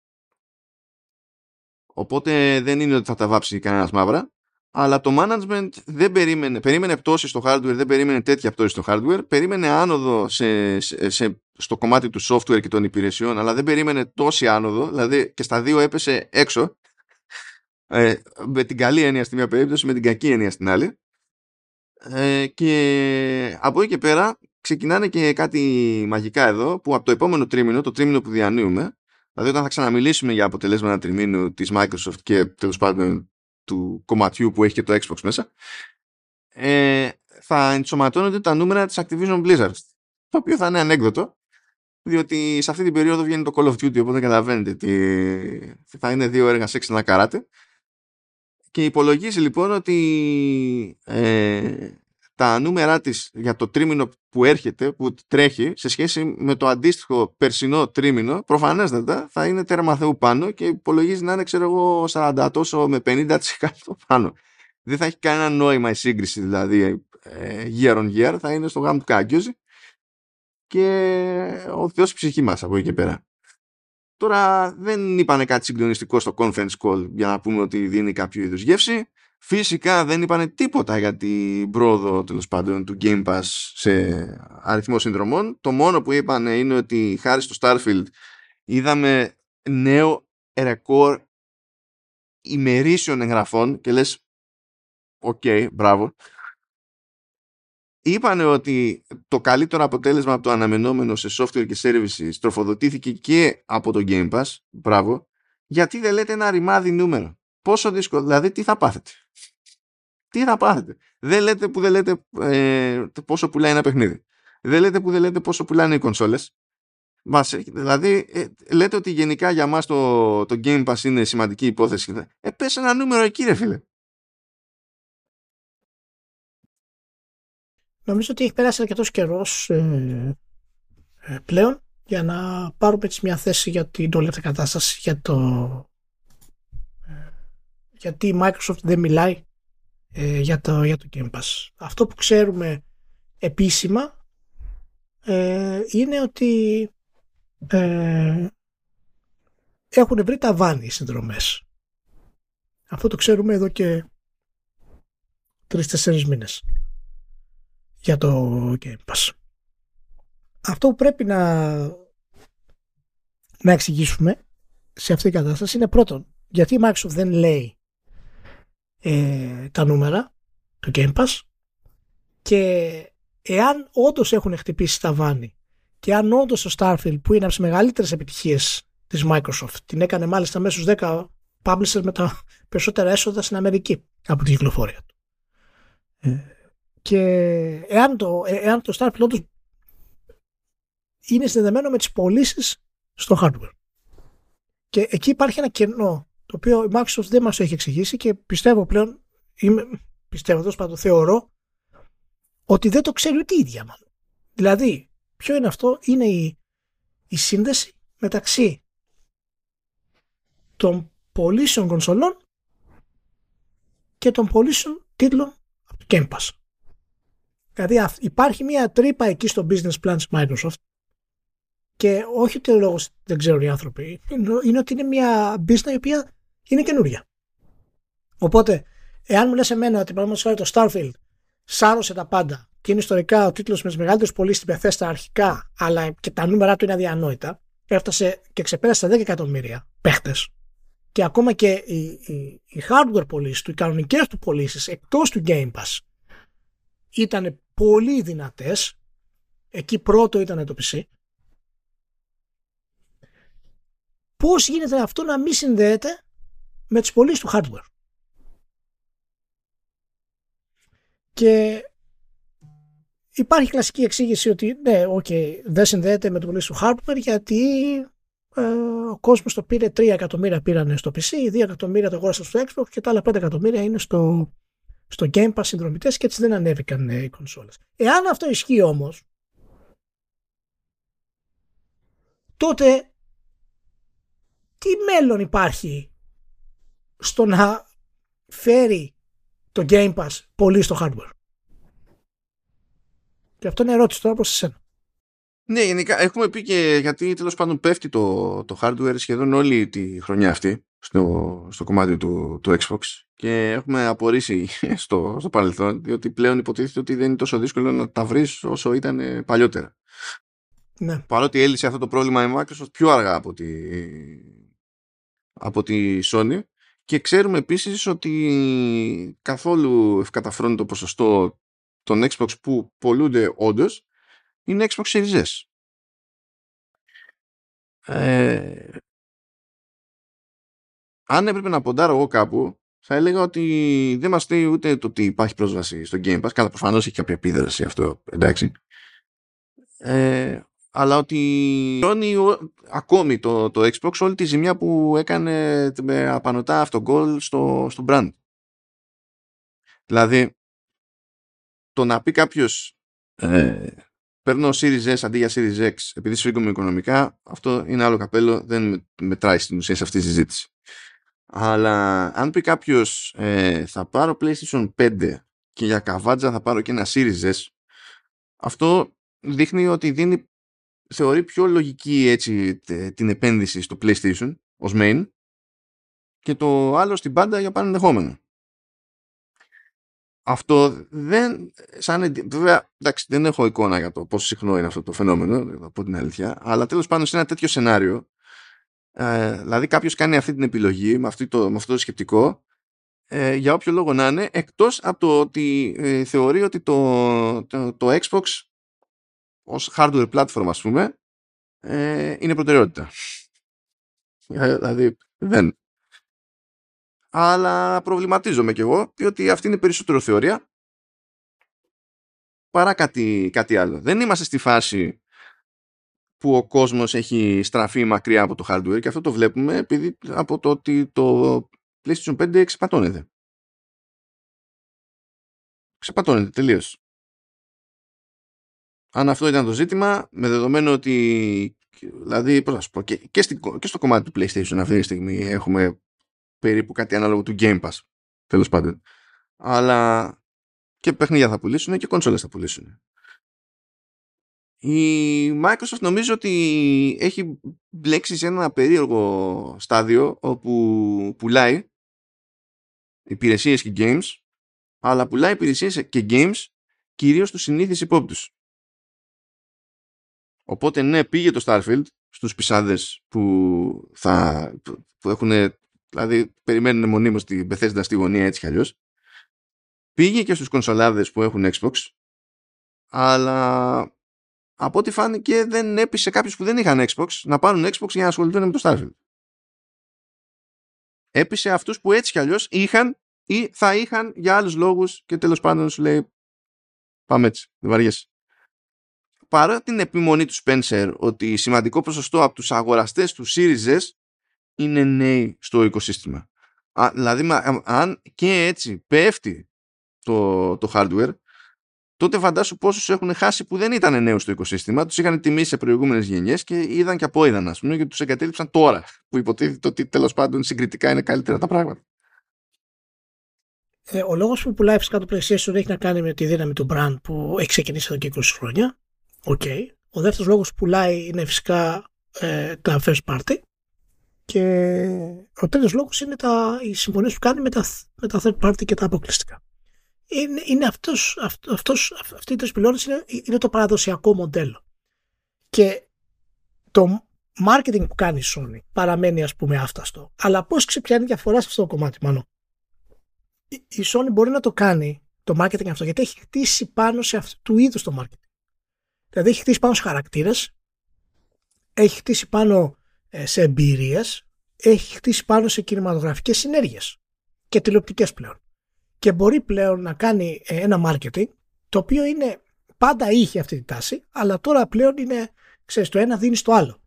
Οπότε δεν είναι ότι θα τα βάψει κανένας μαύρα. Αλλά το management δεν περίμενε, περίμενε πτώση στο hardware, δεν περίμενε τέτοια πτώση στο hardware, περίμενε άνοδο σε, σε, στο κομμάτι του software και των υπηρεσιών, αλλά δεν περίμενε τόση άνοδο, δηλαδή και στα δύο έπεσε έξω, ε, με την καλή έννοια στη μία περίπτωση, με την κακή έννοια στην άλλη. Ε, και από εκεί και πέρα ξεκινάνε και κάτι μαγικά εδώ που από το επόμενο τρίμηνο, το τρίμηνο που διανύουμε, δηλαδή όταν θα ξαναμιλήσουμε για αποτελέσματα τριμήνου της Microsoft και τέλος πάντων του κομματιού που έχει και το Xbox μέσα, ε, θα ενσωματώνονται τα νούμερα της Activision Blizzard. Το οποίο θα είναι ανέκδοτο, διότι σε αυτή την περίοδο βγαίνει το Call of Duty, οπότε καταλαβαίνετε ότι θα είναι δύο έργα σεξ να καράτε και υπολογίζει λοιπόν ότι ε, τα νούμερα της για το τρίμηνο που έρχεται, που τρέχει σε σχέση με το αντίστοιχο περσινό τρίμηνο προφανέστατα θα είναι τέρμα θεού πάνω και υπολογίζει να είναι ξέρω εγώ 40 τόσο με 50% πάνω. Δεν θα έχει κανένα νόημα η σύγκριση δηλαδή ε, year on year, θα είναι στο γάμο του κάγκιοζη και ο Θεός ψυχή μας από εκεί και πέρα. Τώρα δεν είπανε κάτι συγκλονιστικό στο conference call για να πούμε ότι δίνει κάποιο είδους γεύση. Φυσικά δεν είπανε τίποτα για την πρόοδο τέλος πάντων του Game Pass σε αριθμό συνδρομών. Το μόνο που είπανε είναι ότι χάρη στο Starfield είδαμε νέο ρεκόρ ημερήσιων εγγραφών και λες οκ, okay, μπράβο είπανε ότι το καλύτερο αποτέλεσμα από το αναμενόμενο σε software και services τροφοδοτήθηκε και από το Game Pass. Μπράβο. Γιατί δεν λέτε ένα ρημάδι νούμερο. Πόσο δύσκολο. Δηλαδή τι θα πάθετε; Τι θα πάθετε; Δεν λέτε που δεν λέτε ε, πόσο πουλάει ένα παιχνίδι. Δεν λέτε που δεν λέτε πόσο πουλάνε οι κονσόλες. Μας, δηλαδή ε, λέτε ότι γενικά για μας το, το Game Pass είναι σημαντική υπόθεση. Ε, πες ένα νούμερο εκεί ρε φίλε. Νομίζω ότι έχει περάσει αρκετός καιρός ε, ε, πλέον για να πάρουμε έτσι μια θέση για την όλη αυτή κατάσταση για το ε, γιατί η Microsoft δεν μιλάει ε, για, το, για το Game Pass. Αυτό που ξέρουμε επίσημα ε, είναι ότι ε, έχουν βρει τα βάνη οι συνδρομές. Αυτό το ξέρουμε εδώ και τρεις-τέσσερις μήνες για το Game Pass. Αυτό που πρέπει να να εξηγήσουμε σε αυτή την κατάσταση είναι πρώτον, γιατί η Microsoft δεν λέει ε, τα νούμερα του Game Pass και εάν όντως έχουν χτυπήσει τα βάνη και αν όντως το Starfield που είναι από τις μεγαλύτερες επιτυχίες της Microsoft την έκανε μάλιστα μέσα στου 10 publishers με τα [LAUGHS] περισσότερα έσοδα στην Αμερική από την κυκλοφορία του. Ε, και εάν το, ε, εάν το Starfield όντως είναι συνδεδεμένο με τις πωλήσεις στο hardware. Και εκεί υπάρχει ένα κενό το οποίο η Microsoft δεν μας έχει εξηγήσει και πιστεύω πλέον, είμαι, πιστεύω εδώ πάντων θεωρώ ότι δεν το ξέρει ούτε η ίδια μάλλον. Δηλαδή, ποιο είναι αυτό, είναι η, η σύνδεση μεταξύ των πωλήσεων κονσολών και των πωλήσεων τίτλων από το Game Pass. Δηλαδή υπάρχει μια τρύπα εκεί στο business plan της Microsoft και όχι ότι ο λόγος δεν ξέρουν οι άνθρωποι, είναι ότι είναι μια business η οποία είναι καινούρια. Οπότε, εάν μου λες εμένα ότι παραδείγματος το Starfield σάρωσε τα πάντα και είναι ιστορικά ο τίτλος με τις μεγαλύτερες πωλήσεις στην Bethesda αρχικά, αλλά και τα νούμερα του είναι αδιανόητα, έφτασε και ξεπέρασε τα 10 εκατομμύρια παίχτες και ακόμα και οι, οι, οι hardware πωλήσεις του, οι κανονικές του πωλήσεις εκτός του Game Pass ήταν πολύ δυνατές. Εκεί πρώτο ήταν το PC. Πώς γίνεται αυτό να μην συνδέεται με τις πωλήσεις του hardware; Και υπάρχει κλασική εξήγηση ότι ναι, okay, δεν συνδέεται με το πωλήσεις του hardware γιατί ε, ο κόσμος το πήρε 3 εκατομμύρια πήρανε στο PC, 2 εκατομμύρια το αγόρασαν στο Xbox και τα άλλα 5 εκατομμύρια είναι στο, στο Game Pass συνδρομητές και έτσι δεν ανέβηκαν ε, οι κονσόλες. Εάν αυτό ισχύει όμως, τότε τι μέλλον υπάρχει στο να φέρει το Game Pass πολύ στο hardware; Και αυτό είναι ερώτηση τώρα προς εσένα. Ναι, γενικά έχουμε πει και γιατί τέλος πάντων πέφτει το, το hardware σχεδόν όλη τη χρονιά αυτή στο, στο κομμάτι του, του Xbox και έχουμε απορρίσει [LAUGHS] στο, στο παρελθόν διότι πλέον υποτίθεται ότι δεν είναι τόσο δύσκολο να τα βρεις όσο ήταν παλιότερα. Ναι. Παρότι έλυσε αυτό το πρόβλημα η Microsoft πιο αργά από τη, από τη Sony και ξέρουμε επίσης ότι καθόλου ευκαταφρώνει το ποσοστό των Xbox που πολλούνται όντως είναι Xbox Series S. Ε, αν έπρεπε να ποντάρω εγώ κάπου, θα έλεγα ότι δεν μας λέει ούτε το ότι υπάρχει πρόσβαση στο Game Pass. Καλά, προφανώς έχει κάποια επίδραση αυτό, εντάξει. Ε, αλλά ότι πληρώνει ακόμη το, το Xbox όλη τη ζημιά που έκανε με απανοτά αυτογκολ στο, στο brand. Δηλαδή, το να πει κάποιος ε, παίρνω Series S αντί για Series X επειδή σφίγγομαι οικονομικά, αυτό είναι άλλο καπέλο, δεν μετράει στην ουσία σε αυτή τη συζήτηση. Αλλά αν πει κάποιος ε, θα πάρω PlayStation 5 και για καβάτζα θα πάρω και ένα Series S, αυτό δείχνει ότι δίνει, θεωρεί πιο λογική έτσι την επένδυση στο PlayStation ως main και το άλλο στην πάντα για πανενδεχόμενο αυτό δεν. Σαν, βέβαια, εντάξει, δεν έχω εικόνα για το πόσο συχνό είναι αυτό το φαινόμενο, από την αλήθεια, αλλά τέλος πάντων σε ένα τέτοιο σενάριο, ε, δηλαδή κάποιος κάνει αυτή την επιλογή με, το, με αυτό το σκεπτικό, ε, για όποιο λόγο να είναι, εκτός από το ότι ε, θεωρεί ότι το, το, το, Xbox ως hardware platform, ας πούμε, ε, είναι προτεραιότητα. Ε, δηλαδή, δεν αλλά προβληματίζομαι κι εγώ διότι αυτή είναι περισσότερο θεωρία παρά κάτι, κάτι άλλο. Δεν είμαστε στη φάση που ο κόσμος έχει στραφεί μακριά από το hardware και αυτό το βλέπουμε επειδή από το ότι το PlayStation 5 εξεπατώνεται. Ξεπατώνεται τελείως. Αν αυτό ήταν το ζήτημα, με δεδομένο ότι δηλαδή, πώς να σου πω, και, και, και στο κομμάτι του PlayStation αυτή τη στιγμή έχουμε περίπου κάτι ανάλογο του Game Pass. Τέλος πάντων. Αλλά και παιχνίδια θα πουλήσουν και κονσόλες θα πουλήσουν. Η Microsoft νομίζω ότι έχει μπλέξει σε ένα περίεργο στάδιο όπου πουλάει υπηρεσίες και games αλλά πουλάει υπηρεσίες και games κυρίως στους συνήθεις υπόπτους. Οπότε ναι πήγε το Starfield στους πισάδες που, θα, που έχουν δηλαδή περιμένουν μονίμως την Bethesda στη γωνία έτσι κι αλλιώς πήγε και στους κονσολάδες που έχουν Xbox αλλά από ό,τι φάνηκε δεν έπεισε κάποιους που δεν είχαν Xbox να πάρουν Xbox για να ασχοληθούν με το Starfield. Έπεισε αυτούς που έτσι κι αλλιώς είχαν ή θα είχαν για άλλους λόγους και τέλος πάντων σου λέει πάμε έτσι, δεν βαριέσαι. Παρά την επιμονή του Spencer ότι σημαντικό ποσοστό από τους αγοραστές του Series είναι νέοι στο οικοσύστημα. Α, δηλαδή αν και έτσι πέφτει το, το hardware τότε φαντάσου πόσους έχουν χάσει που δεν ήταν νέους στο οικοσύστημα, τους είχαν τιμήσει σε προηγούμενες γενιές και είδαν και από είδαν, ας πούμε, και τους εγκατέλειψαν τώρα, που υποτίθεται ότι τέλος πάντων συγκριτικά είναι καλύτερα τα πράγματα. Ε, ο λόγος που πουλάει φυσικά το PlayStation έχει να κάνει με τη δύναμη του brand που έχει ξεκινήσει εδώ και 20 χρόνια. Okay. Ο δεύτερος λόγος που πουλάει είναι φυσικά ε, τα first party. Και ο τρίτος λόγος είναι τα, οι συμφωνίες που κάνει με τα, με τα third party και τα αποκλειστικά είναι, είναι αυτός, αυτός, αυτή η τρεις είναι, είναι το παραδοσιακό μοντέλο. Και το marketing που κάνει η Sony παραμένει ας πούμε άφταστο. Αλλά πώς ξεπιάνει διαφορά σε αυτό το κομμάτι μάλλον. Η Sony μπορεί να το κάνει το marketing αυτό γιατί έχει χτίσει πάνω σε αυτού του είδους το marketing. Δηλαδή έχει χτίσει πάνω σε χαρακτήρες, έχει χτίσει πάνω ε, σε εμπειρίες, έχει χτίσει πάνω σε κινηματογραφικές συνέργειες και τηλεοπτικές πλέον και μπορεί πλέον να κάνει ε, ένα marketing το οποίο είναι πάντα είχε αυτή τη τάση αλλά τώρα πλέον είναι ξέρεις το ένα δίνει στο άλλο.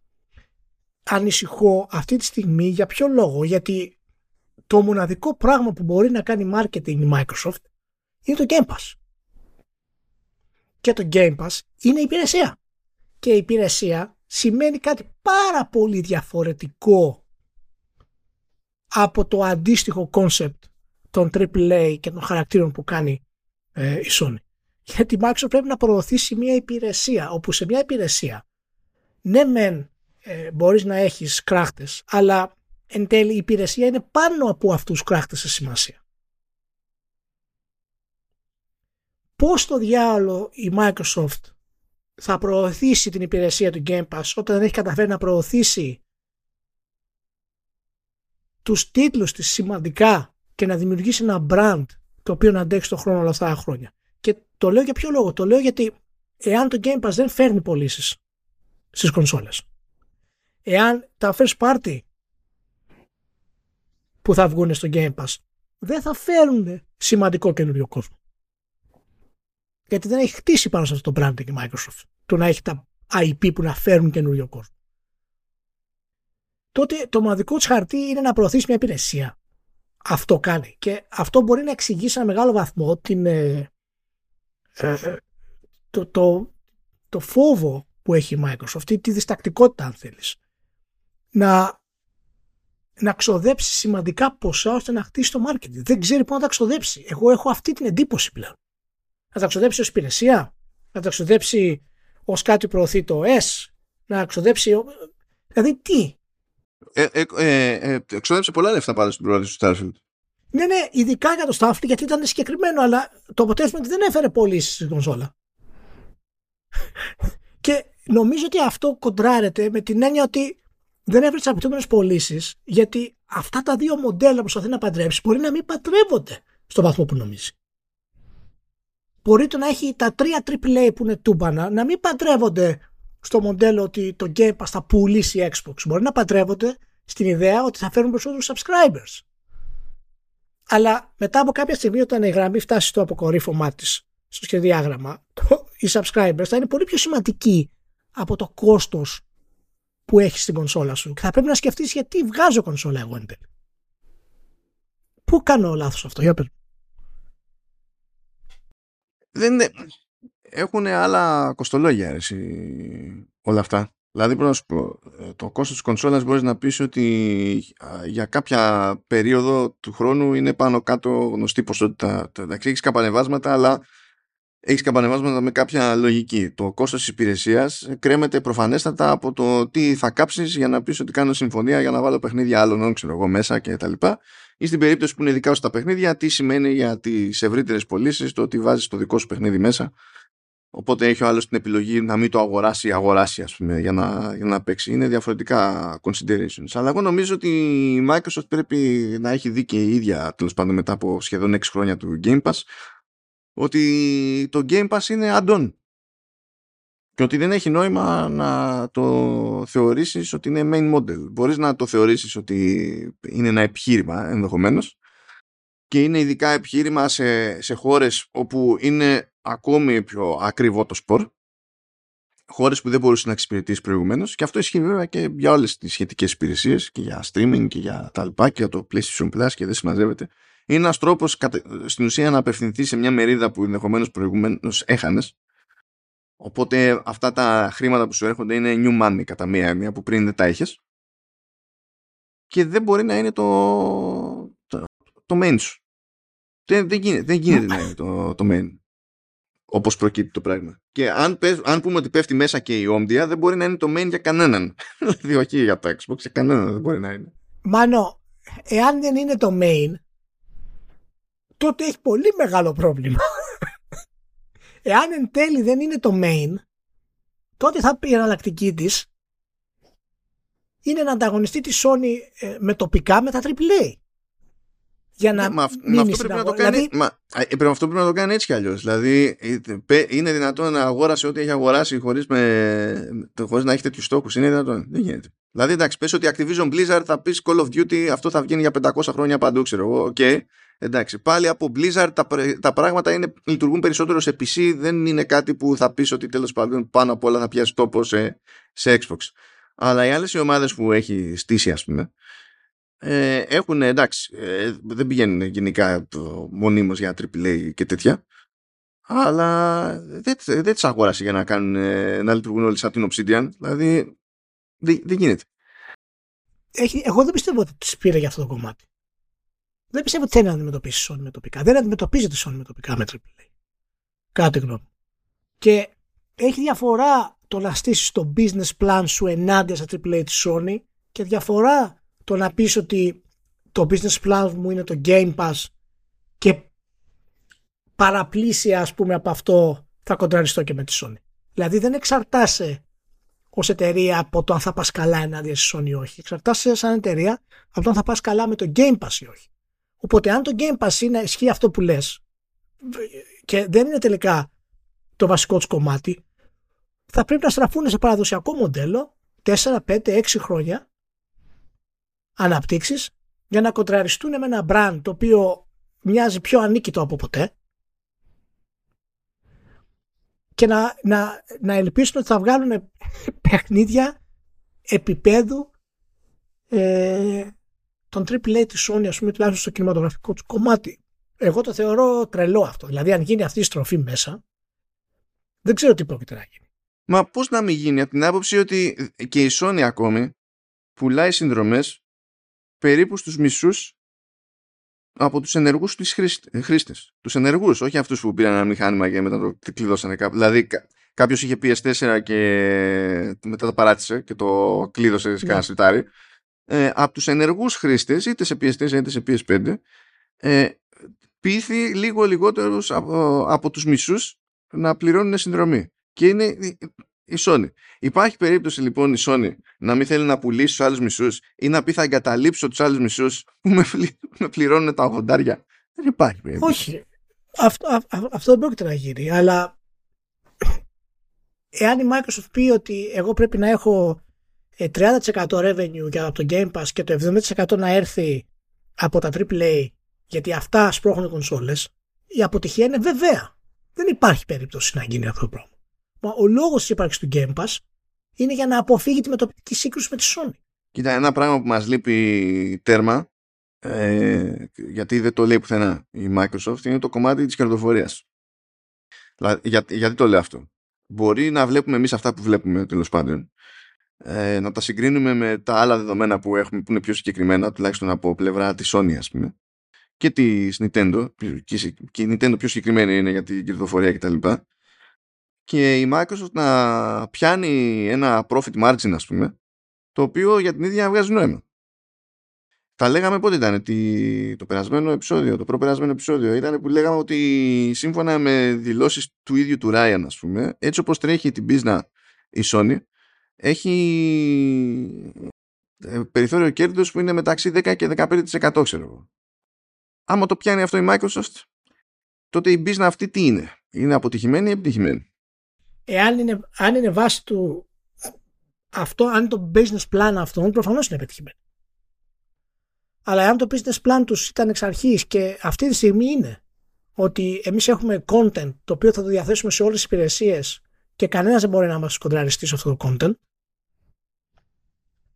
Ανησυχώ αυτή τη στιγμή για ποιο λόγο γιατί το μοναδικό πράγμα που μπορεί να κάνει marketing η Microsoft είναι το Game Pass. Και το Game Pass είναι υπηρεσία. Και η υπηρεσία σημαίνει κάτι πάρα πολύ διαφορετικό από το αντίστοιχο concept των AAA και των χαρακτήρων που κάνει ε, η Sony. Γιατί η Microsoft πρέπει να προωθήσει μια υπηρεσία, όπου σε μια υπηρεσία ναι μεν ε, μπορείς να έχεις κράχτες, αλλά εν τέλει η υπηρεσία είναι πάνω από αυτούς τους κράχτες σε σημασία. Πώς το διάολο η Microsoft θα προωθήσει την υπηρεσία του Game Pass όταν δεν έχει καταφέρει να προωθήσει τους τίτλους της σημαντικά και να δημιουργήσει ένα brand το οποίο να αντέξει τον χρόνο όλα αυτά τα χρόνια. Και το λέω για ποιο λόγο; Το λέω γιατί εάν το Game Pass δεν φέρνει πωλήσεις στις κονσόλες, εάν τα first party που θα βγουν στο Game Pass δεν θα φέρουν σημαντικό καινούριο κόσμο. Γιατί δεν έχει χτίσει πάνω σε αυτό το branding η Microsoft. Το να έχει τα IP που να φέρουν καινούριο κόσμο. Τότε το μοναδικό της χαρτί είναι να προωθήσει μια υπηρεσία αυτό κάνει. Και αυτό μπορεί να εξηγήσει σε ένα μεγάλο βαθμό την, ε, ε, το, το, το φόβο που έχει η Microsoft, αυτή τη διστακτικότητα αν θέλεις, να, να ξοδέψει σημαντικά ποσά ώστε να χτίσει το marketing. Δεν ξέρει πού να τα ξοδέψει. Εγώ έχω αυτή την εντύπωση πλέον. Να τα ξοδέψει ως υπηρεσία, να τα ξοδέψει ως κάτι προωθεί το S, να ξοδέψει... Δηλαδή τι, ε, ε, ε, ε, εξόδεψε πολλά λεφτά πάντα στην πρόοδο του Starfield. Ναι, ναι, ειδικά για το Starfield γιατί ήταν συγκεκριμένο, αλλά το αποτέλεσμα ότι δεν έφερε πωλήσει στην κονσόλα. [LAUGHS] και νομίζω ότι αυτό κοντράρεται με την έννοια ότι δεν έφερε τι απαιτούμενες πωλήσεις, γιατί αυτά τα δύο μοντέλα που προσπαθεί να παντρέψει μπορεί να μην παντρεύονται στον βαθμό που νομίζει. Μπορεί το να έχει τα τρία AAA που είναι τούμπανα να μην παντρεύονται στο μοντέλο ότι το Game Pass θα πουλήσει Xbox. Μπορεί να παντρεύονται στην ιδέα ότι θα φέρουν περισσότερους subscribers. Αλλά μετά από κάποια στιγμή όταν η γραμμή φτάσει στο αποκορύφωμά της στο σχεδιάγραμμα, το, οι subscribers θα είναι πολύ πιο σημαντικοί από το κόστος που έχει στην κονσόλα σου. Και θα πρέπει να σκεφτείς γιατί βγάζω κονσόλα εγώ εν τέλει. Πού κάνω λάθος αυτό, για πες. Δεν είναι έχουν άλλα κοστολόγια εσύ, όλα αυτά. Δηλαδή, πρέπει να σου πω, ε, το κόστος της κονσόλας μπορείς να πεις ότι για κάποια περίοδο του χρόνου είναι πάνω κάτω γνωστή ποσότητα. Εντάξει, έχεις καπανεβάσματα, αλλά έχεις καπανεβάσματα με κάποια λογική. Το κόστος της υπηρεσίας κρέμεται προφανέστατα από το τι θα κάψεις για να πεις ότι κάνω συμφωνία για να βάλω παιχνίδια άλλων, ξέρω εγώ, μέσα κτλ. Ή στην περίπτωση που είναι δικά σου τα παιχνίδια, τι σημαίνει για τις ευρύτερες πωλήσεις το ότι βάζεις το δικό σου παιχνίδι μέσα Οπότε έχει ο άλλος την επιλογή να μην το αγοράσει ή αγοράσει ας πούμε για να, για να παίξει. Είναι διαφορετικά considerations. Αλλά εγώ νομίζω ότι η Microsoft πρέπει να έχει δει και η ίδια τέλος πάντων μετά από σχεδόν 6 χρόνια του Game Pass ότι το Game Pass είναι add-on και ότι δεν έχει νόημα να το θεωρήσεις ότι είναι main model. Μπορείς να το θεωρήσεις ότι είναι ένα επιχείρημα ενδεχομένως και είναι ειδικά επιχείρημα σε, σε χώρες όπου είναι ακόμη πιο ακριβό το σπορ χώρες που δεν μπορούσες να εξυπηρετήσεις προηγουμένως. Και αυτό ισχύει βέβαια και για όλες τις σχετικές υπηρεσίες και για streaming και για τα λοιπά και για το PlayStation Plus και δεν συμμαζεύεται. Είναι ένας τρόπος στην ουσία να απευθυνθείς σε μια μερίδα που ενδεχομένως προηγουμένως έχανες. Οπότε αυτά τα χρήματα που σου έρχονται είναι new money κατά μία έννοια που πριν δεν τα είχες. Και δεν μπορεί να είναι το, το, το main σου. Δεν, δεν γίνεται, δεν γίνεται να είναι το, το main. Όπως προκύπτει το πράγμα. Και αν, αν πούμε ότι πέφτει μέσα και η Omdia δεν μπορεί να είναι το main για κανέναν. [LAUGHS] δηλαδή όχι για το Xbox, για κανέναν δεν μπορεί να είναι. Μάνο, εάν δεν είναι το main, τότε έχει πολύ μεγάλο πρόβλημα. [LAUGHS] Εάν εν τέλει δεν είναι το main, τότε θα πει η εναλλακτική της είναι να ανταγωνιστεί τη Sony ε, με τοπικά με τα AAA. Για να μα, αυτό πρέπει να το κάνει. Δηλαδή... Μα, ε, αυτό πρέπει να το κάνει έτσι κι αλλιώς. Δηλαδή, είναι δυνατόν να αγόρασε ό,τι έχει αγοράσει χωρίς χωρίς να έχει τέτοιους στόχους. Είναι δυνατόν. Δεν γίνεται. Δηλαδή, εντάξει, πες ότι Activision Blizzard θα πεις Call of Duty, αυτό θα βγαίνει για 500 χρόνια παντού, ξέρω εγώ. Okay. Εντάξει, πάλι από Blizzard τα, τα πράγματα είναι, λειτουργούν περισσότερο σε PC, δεν είναι κάτι που θα πεις ότι τέλος πάντων πάνω απ' όλα θα πιάσει τόπο σε, σε Xbox. Αλλά οι άλλες οι ομάδες που έχει στήσει ας πούμε, ε, έχουν εντάξει, ε, δεν πηγαίνουν γενικά μονίμως για AAA και τέτοια, αλλά δεν, δεν τις αγόρασε για να, κάνουν, ε, να λειτουργούν όλοι σαν την Obsidian, δηλαδή δεν, δεν γίνεται. Έχει, εγώ δεν πιστεύω ότι τις πήρε για αυτό το κομμάτι δεν πιστεύω ότι θέλει να αντιμετωπίσει Sony με τοπικά. Δεν αντιμετωπίζεται Sony με τοπικά με AAA. Κάτι γνώμη. Και έχει διαφορά το να στήσεις το business plan σου ενάντια στα AAA της Sony και διαφορά το να πεις ότι το business plan μου είναι το Game Pass και παραπλήσια ας πούμε από αυτό θα κοντραριστώ και με τη Sony. Δηλαδή δεν εξαρτάσαι ως εταιρεία από το αν θα πας καλά ενάντια στη Sony ή όχι. Εξαρτάσαι σαν εταιρεία από το αν θα πας καλά με το Game Pass ή όχι. Οπότε αν το Game Pass είναι, ισχύει αυτό που λες και δεν είναι τελικά το βασικό του κομμάτι, θα πρέπει να στραφούν σε παραδοσιακό μοντέλο 4, 5, 6 χρόνια αναπτύξεις για να κοντραριστούν με ένα brand το οποίο μοιάζει πιο ανίκητο από ποτέ και να, να, να ελπίσουν ότι θα βγάλουν παιχνίδια επίπεδου ε, τον AAA της Sony, ας πούμε, τουλάχιστον στο κινηματογραφικό τους κομμάτι. Εγώ το θεωρώ τρελό αυτό. Δηλαδή, αν γίνει αυτή η στροφή μέσα, δεν ξέρω τι πρόκειται να γίνει. Μα πώς να μην γίνει, από την άποψη ότι και η Sony ακόμη πουλάει συνδρομές περίπου στους μισούς από τους ενεργούς του χρήστες. Τους ενεργούς, όχι αυτούς που πήραν ένα μηχάνημα και μετά το κλειδώσανε κάπου. Δηλαδή, κάποιος είχε PS4 και μετά το παράτησε και το κλείδωσε σε κανένα σιτάρι ε, από τους ενεργούς χρήστες είτε σε PS4 είτε σε PS5 ες, πείθει λίγο λιγότερους από, από τους μισούς να πληρώνουν συνδρομή και είναι η Sony. Υπάρχει περίπτωση λοιπόν η Sony να μην θέλει να πουλήσει τους άλλους μισούς ή να πει θα εγκαταλείψω τους άλλους μισούς που με, [LAUGHS] με πληρώνουν τα 80 Δεν υπάρχει περίπτωση. Όχι. Αυτό, αυτό δεν πρόκειται να γίνει. Αλλά εάν η Microsoft πει ότι εγώ πρέπει να έχω 30% ε, revenue για από το Game Pass και το 70% να έρθει από τα AAA γιατί αυτά σπρώχνουν κονσόλες η αποτυχία είναι βεβαία. Δεν υπάρχει περίπτωση να γίνει αυτό το πράγμα. Μα ο λόγος της ύπαρξης του Game Pass είναι για να αποφύγει τη μετοπική σύγκρουση με τη Sony. Κοίτα, ένα πράγμα που μας λείπει τέρμα, ε, γιατί δεν το λέει πουθενά η Microsoft, είναι το κομμάτι της κερδοφορίας. Για, γιατί το λέω αυτό; Μπορεί να βλέπουμε εμείς αυτά που βλέπουμε τέλος πάντων ε, να τα συγκρίνουμε με τα άλλα δεδομένα που έχουμε που είναι πιο συγκεκριμένα τουλάχιστον από πλευρά της Sony ας πούμε και της Nintendo και η Nintendo πιο συγκεκριμένη είναι για την κερδοφορία κτλ και, και η Microsoft να πιάνει ένα profit margin ας πούμε το οποίο για την ίδια βγάζει νόημα τα λέγαμε πότε ήταν, το περασμένο επεισόδιο, το προπερασμένο επεισόδιο. Ήταν που λέγαμε ότι σύμφωνα με δηλώσεις του ίδιου του Ryan, ας πούμε, έτσι όπως τρέχει την business η Sony, έχει ε, περιθώριο κέρδους που είναι μεταξύ 10 και 15% ξέρω εγώ. Άμα το πιάνει αυτό η Microsoft, τότε η business αυτή τι είναι; Είναι αποτυχημένη ή επιτυχημένη; Εάν είναι, αν είναι βάση του αυτό, αν το business plan αυτό, προφανώς είναι επιτυχημένο. Αλλά αν το business plan τους ήταν εξ αρχής και αυτή τη στιγμή είναι ότι εμείς έχουμε content το οποίο θα το διαθέσουμε σε όλες τις υπηρεσίες και κανένας δεν μπορεί να μας κοντραριστεί σε αυτό το content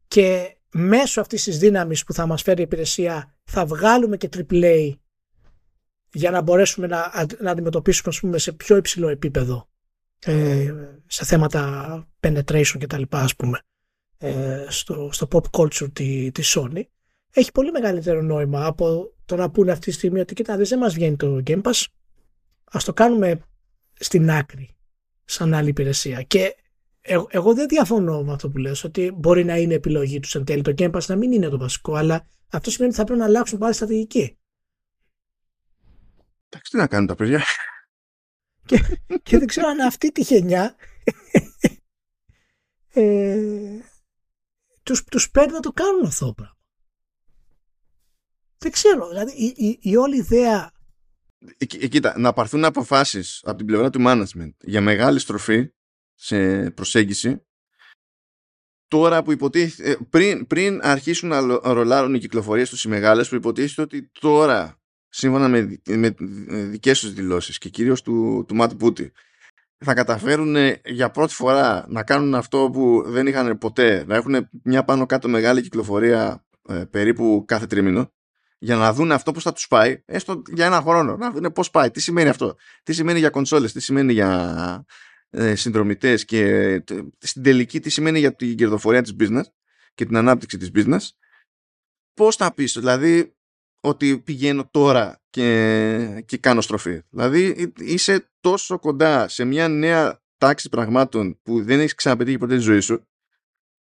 και μέσω αυτής της δύναμης που θα μας φέρει η υπηρεσία θα βγάλουμε και AAA για να μπορέσουμε να, να αντιμετωπίσουμε ας πούμε, σε πιο υψηλό επίπεδο ε, σε θέματα penetration και τα λοιπά ας πούμε ε, στο, στο pop culture τη, τη Sony έχει πολύ μεγαλύτερο νόημα από το να πούνε αυτή τη στιγμή ότι κοίτα δεν μας βγαίνει το Game Pass ας το κάνουμε στην άκρη σαν άλλη υπηρεσία και εγώ, εγώ δεν διαφωνώ με αυτό που λες ότι μπορεί να είναι επιλογή τους εν τέλει. Το Game Pass να μην είναι το βασικό αλλά αυτό σημαίνει ότι θα πρέπει να αλλάξουν πάλι στρατηγική. Εντάξει τι να κάνουν τα παιδιά και, και δεν ξέρω αν αυτή τη γενιά ε, τους, τους παίρνει να το κάνουν αυτό πράγμα. Δεν ξέρω, δηλαδή η, η, η όλη ιδέα ε, ε, κοίτα, να πάρθουν αποφάσεις από την πλευρά του management για μεγάλη στροφή σε προσέγγιση τώρα που υποτίθεται, ε, πριν, πριν αρχίσουν να ρολάρουν οι κυκλοφορίες τους οι μεγάλες που υποτίθεται ότι τώρα σύμφωνα με, με δικές τους δηλώσεις και κυρίως του, του Ματ Μπούτι θα καταφέρουν για πρώτη φορά να κάνουν αυτό που δεν είχαν ποτέ να έχουν μια πάνω κάτω μεγάλη κυκλοφορία ε, περίπου κάθε τρίμηνο για να δουν αυτό πώς θα τους πάει έστω για ένα χρόνο. Να δουν πώς πάει, τι σημαίνει αυτό. Τι σημαίνει για κονσόλες, τι σημαίνει για ε, συνδρομητές και στην τελική τι σημαίνει για την κερδοφορία της business και την ανάπτυξη της business. Πώς θα πεις, δηλαδή ότι πηγαίνω τώρα και, και κάνω στροφή. Δηλαδή είσαι τόσο κοντά σε μια νέα τάξη πραγμάτων που δεν έχεις ξαναπετύχει ποτέ τη ζωή σου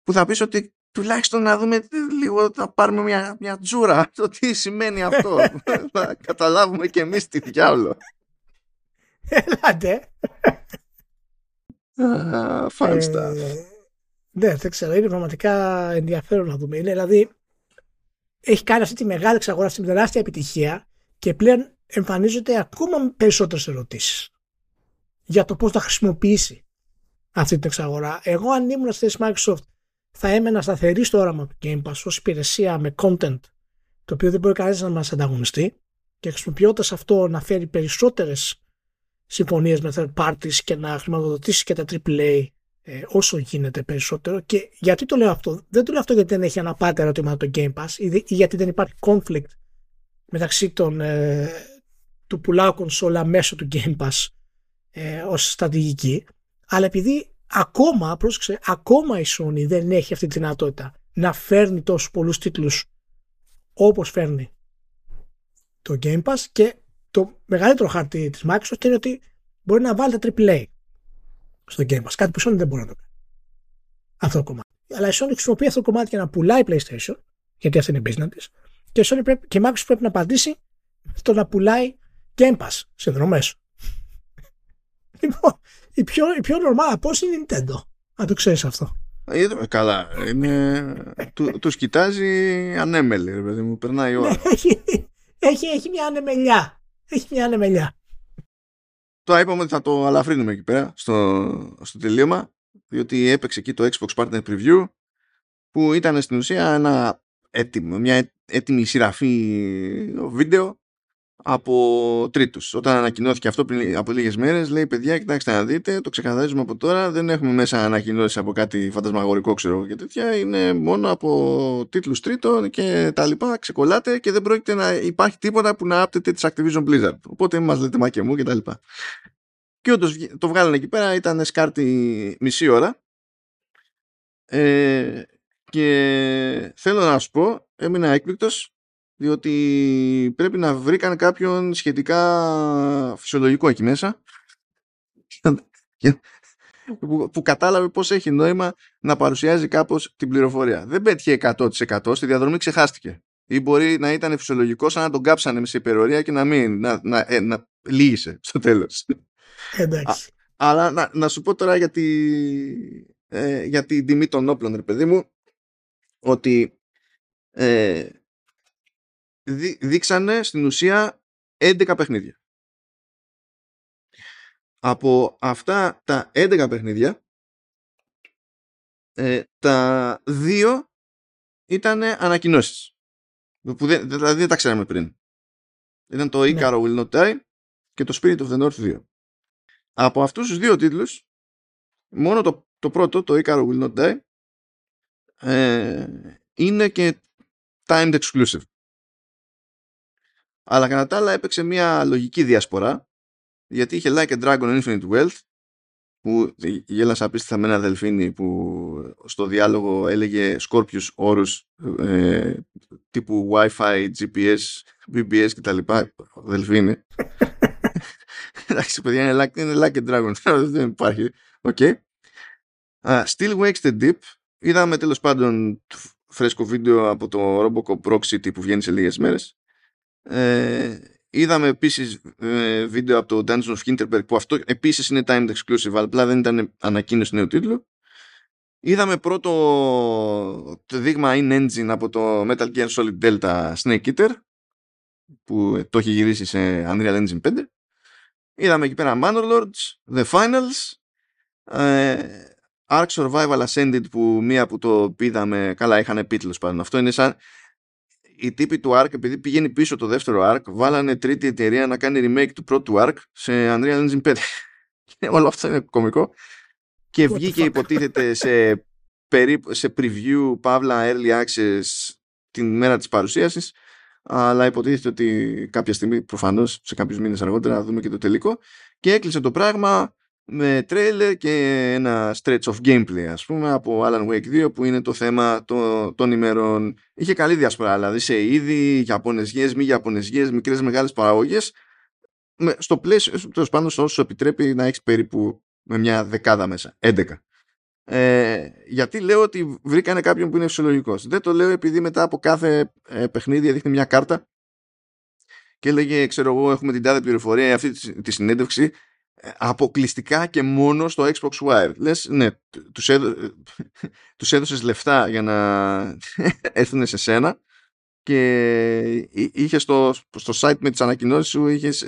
που θα πεις ότι τουλάχιστον να δούμε λίγο, να πάρουμε μια, μια τζούρα [LAUGHS] το τι σημαίνει αυτό. [LAUGHS] να καταλάβουμε και εμείς τι διάολο. Έλατε. Φάνστα. Ε, ναι, δεν ξέρω. Είναι πραγματικά ενδιαφέρον να δούμε. Είναι δηλαδή έχει κάνει αυτή τη μεγάλη εξαγορά, αυτή τη τεράστια επιτυχία και πλέον εμφανίζονται ακόμα περισσότερες ερωτήσεις για το πώς θα χρησιμοποιήσει αυτή την εξαγορά. Εγώ αν ήμουν στη Microsoft θα έμενα σταθερή στο όραμα του Game Pass ως υπηρεσία με content το οποίο δεν μπορεί κανείς να μας ανταγωνιστεί και χρησιμοποιώντας αυτό να φέρει περισσότερες συμφωνίες με third parties και να χρηματοδοτήσεις και τα AAA ε, όσο γίνεται περισσότερο. Και γιατί το λέω αυτό, δεν το λέω αυτό γιατί δεν έχει αναπάτερα ερωτήματα το Game Pass ή, γιατί δεν υπάρχει conflict μεταξύ των, ε, του πουλάω κονσόλα μέσω του Game Pass ε, ως στρατηγική, αλλά επειδή ακόμα, πρόσεξε, ακόμα η Sony δεν έχει αυτή τη δυνατότητα να φέρνει τόσους πολλούς τίτλους όπως φέρνει το Game Pass και το μεγαλύτερο χαρτί της Microsoft είναι ότι μπορεί να βάλει τα AAA στο Game Pass. Κάτι που η Sony δεν μπορεί να το κάνει. Αυτό το κομμάτι. Αλλά η Sony χρησιμοποιεί αυτό το κομμάτι για να πουλάει PlayStation, γιατί αυτή είναι η business της, και, η Sony πρέπει, και η Microsoft πρέπει να απαντήσει στο να πουλάει Game Pass συνδρομέ. [LAUGHS] λοιπόν, η πιο, η πιο normal πώς είναι η Nintendo. Αν το ξέρεις αυτό. Ε, καλά. Είναι... του, τους κοιτάζει ανέμελη, ρε παιδί μου. Περνάει η ώρα. Ναι, έχει, έχει, έχει μια ανεμελιά. Έχει μια ανεμελιά. Τώρα είπαμε ότι θα το αλαφρύνουμε εκεί πέρα στο, στο τελείωμα διότι έπαιξε εκεί το Xbox Partner Preview που ήταν στην ουσία ένα έτοιμο, μια έτοιμη σειραφή βίντεο από τρίτους. Όταν ανακοινώθηκε αυτό πριν από λίγες μέρες λέει παιδιά κοιτάξτε να δείτε το ξεκαθαρίζουμε από τώρα. Δεν έχουμε μέσα ανακοινώσεις από κάτι φαντασμαγορικό ξέρω και τέτοια. Είναι μόνο από τίτλους τρίτων και τα λοιπά. Ξεκολλάτε και δεν πρόκειται να υπάρχει τίποτα που να άπτεται της Activision Blizzard οπότε μας λέτε μα και μου και τα λοιπά. Και όντως το βγάλανε εκεί πέρα ήταν σκάρτη μισή ώρα. Ε, και θέλω να σου πω έμεινα έκπληκτος διότι πρέπει να βρήκαν κάποιον σχετικά φυσιολογικό εκεί μέσα που, που κατάλαβε πώς έχει νόημα να παρουσιάζει κάπως την πληροφορία. Δεν πέτυχε 100% στη διαδρομή ξεχάστηκε. ή μπορεί να ήταν φυσιολογικό σαν να τον κάψανε σε υπερορία και να μην, να, να, ε, να λύγησε στο τέλος. Εντάξει. αλλά να, να σου πω τώρα για, τη, ε, για την τιμή των όπλων, ρε παιδί μου, ότι ε, δεί, δείξανε στην ουσία 11 παιχνίδια. Από αυτά τα 11 παιχνίδια, ε, τα δύο ήταν ανακοινώσεις. Που δεν, δηλαδή δεν τα ξέραμε πριν. Ήταν το ναι. Icaro Will Not Die και το Spirit of the North 2. Από αυτούς τους δύο τίτλους, μόνο το, το πρώτο, το Icaro Will Not Die, ε, είναι και timed exclusive. Αλλά κατά τα άλλα έπαιξε μια λογική διασπορά γιατί είχε Like a Dragon Infinite Wealth που γέλασα απίστευτα με ένα δελφίνι που στο διάλογο έλεγε σκόρπιους όρους ε, τύπου Wi-Fi, GPS, BBS κτλ. Δελφίνι. [LAUGHS] Εντάξει, παιδιά, είναι like, είναι like a dragon. [LAUGHS] Δεν υπάρχει. OK. Okay. Uh, still wakes the deep. Είδαμε τέλος πάντων φρέσκο βίντεο από το RoboCop Rogue City που βγαίνει σε λίγες μέρες. Ε, είδαμε επίσης ε, βίντεο από το Dungeons of Hinterberg που αυτό επίσης είναι timed exclusive αλλά απλά δεν ήταν ανακοίνωση νέου τίτλου. Είδαμε πρώτο το δείγμα in engine από το Metal Gear Solid Delta Snake Eater που το έχει γυρίσει σε Unreal Engine 5. Είδαμε εκεί πέρα Manor Lords, The Finals, ε, Ark Survival Ascended που μία που το είδαμε, καλά είχαν πει πάντων. Αυτό είναι σαν οι τύποι του Ark επειδή πηγαίνει πίσω το δεύτερο Ark βάλανε τρίτη εταιρεία να κάνει remake του πρώτου Ark σε Unreal Engine 5. [LAUGHS] Όλο αυτό είναι κωμικό. Και βγήκε υποτίθεται σε, σε preview, παύλα, early access την μέρα της παρουσίασης αλλά υποτίθεται ότι κάποια στιγμή προφανώς σε κάποιους μήνες αργότερα θα δούμε και το τελικό και έκλεισε το πράγμα με τρέιλερ και ένα stretch of gameplay ας πούμε από Alan Wake 2 που είναι το θέμα το, των ημερών. Είχε καλή διασπορά δηλαδή σε είδη, γιαπωνεζιές, μη γιαπωνεζιές μικρές μεγάλες παραγωγές. Με, στο πλαίσιο, τέλος πάντων όσο σου επιτρέπει να έχεις περίπου με μια δεκάδα μέσα, 11 ε, γιατί λέω ότι βρήκανε κάποιον που είναι φυσιολογικός. Δεν το λέω επειδή μετά από κάθε ε, παιχνίδι δείχνει μια κάρτα και έλεγε, ξέρω εγώ, έχουμε την τάδε πληροφορία αυτή τη, τη συνέντευξη ε, αποκλειστικά και μόνο στο Xbox Wire. Λες, ναι, τους, έδω, [LAUGHS] τους έδωσες λεφτά για να [LAUGHS] έρθουν σε σένα και είχες στο, στο site με τις ανακοινώσεις σου είχες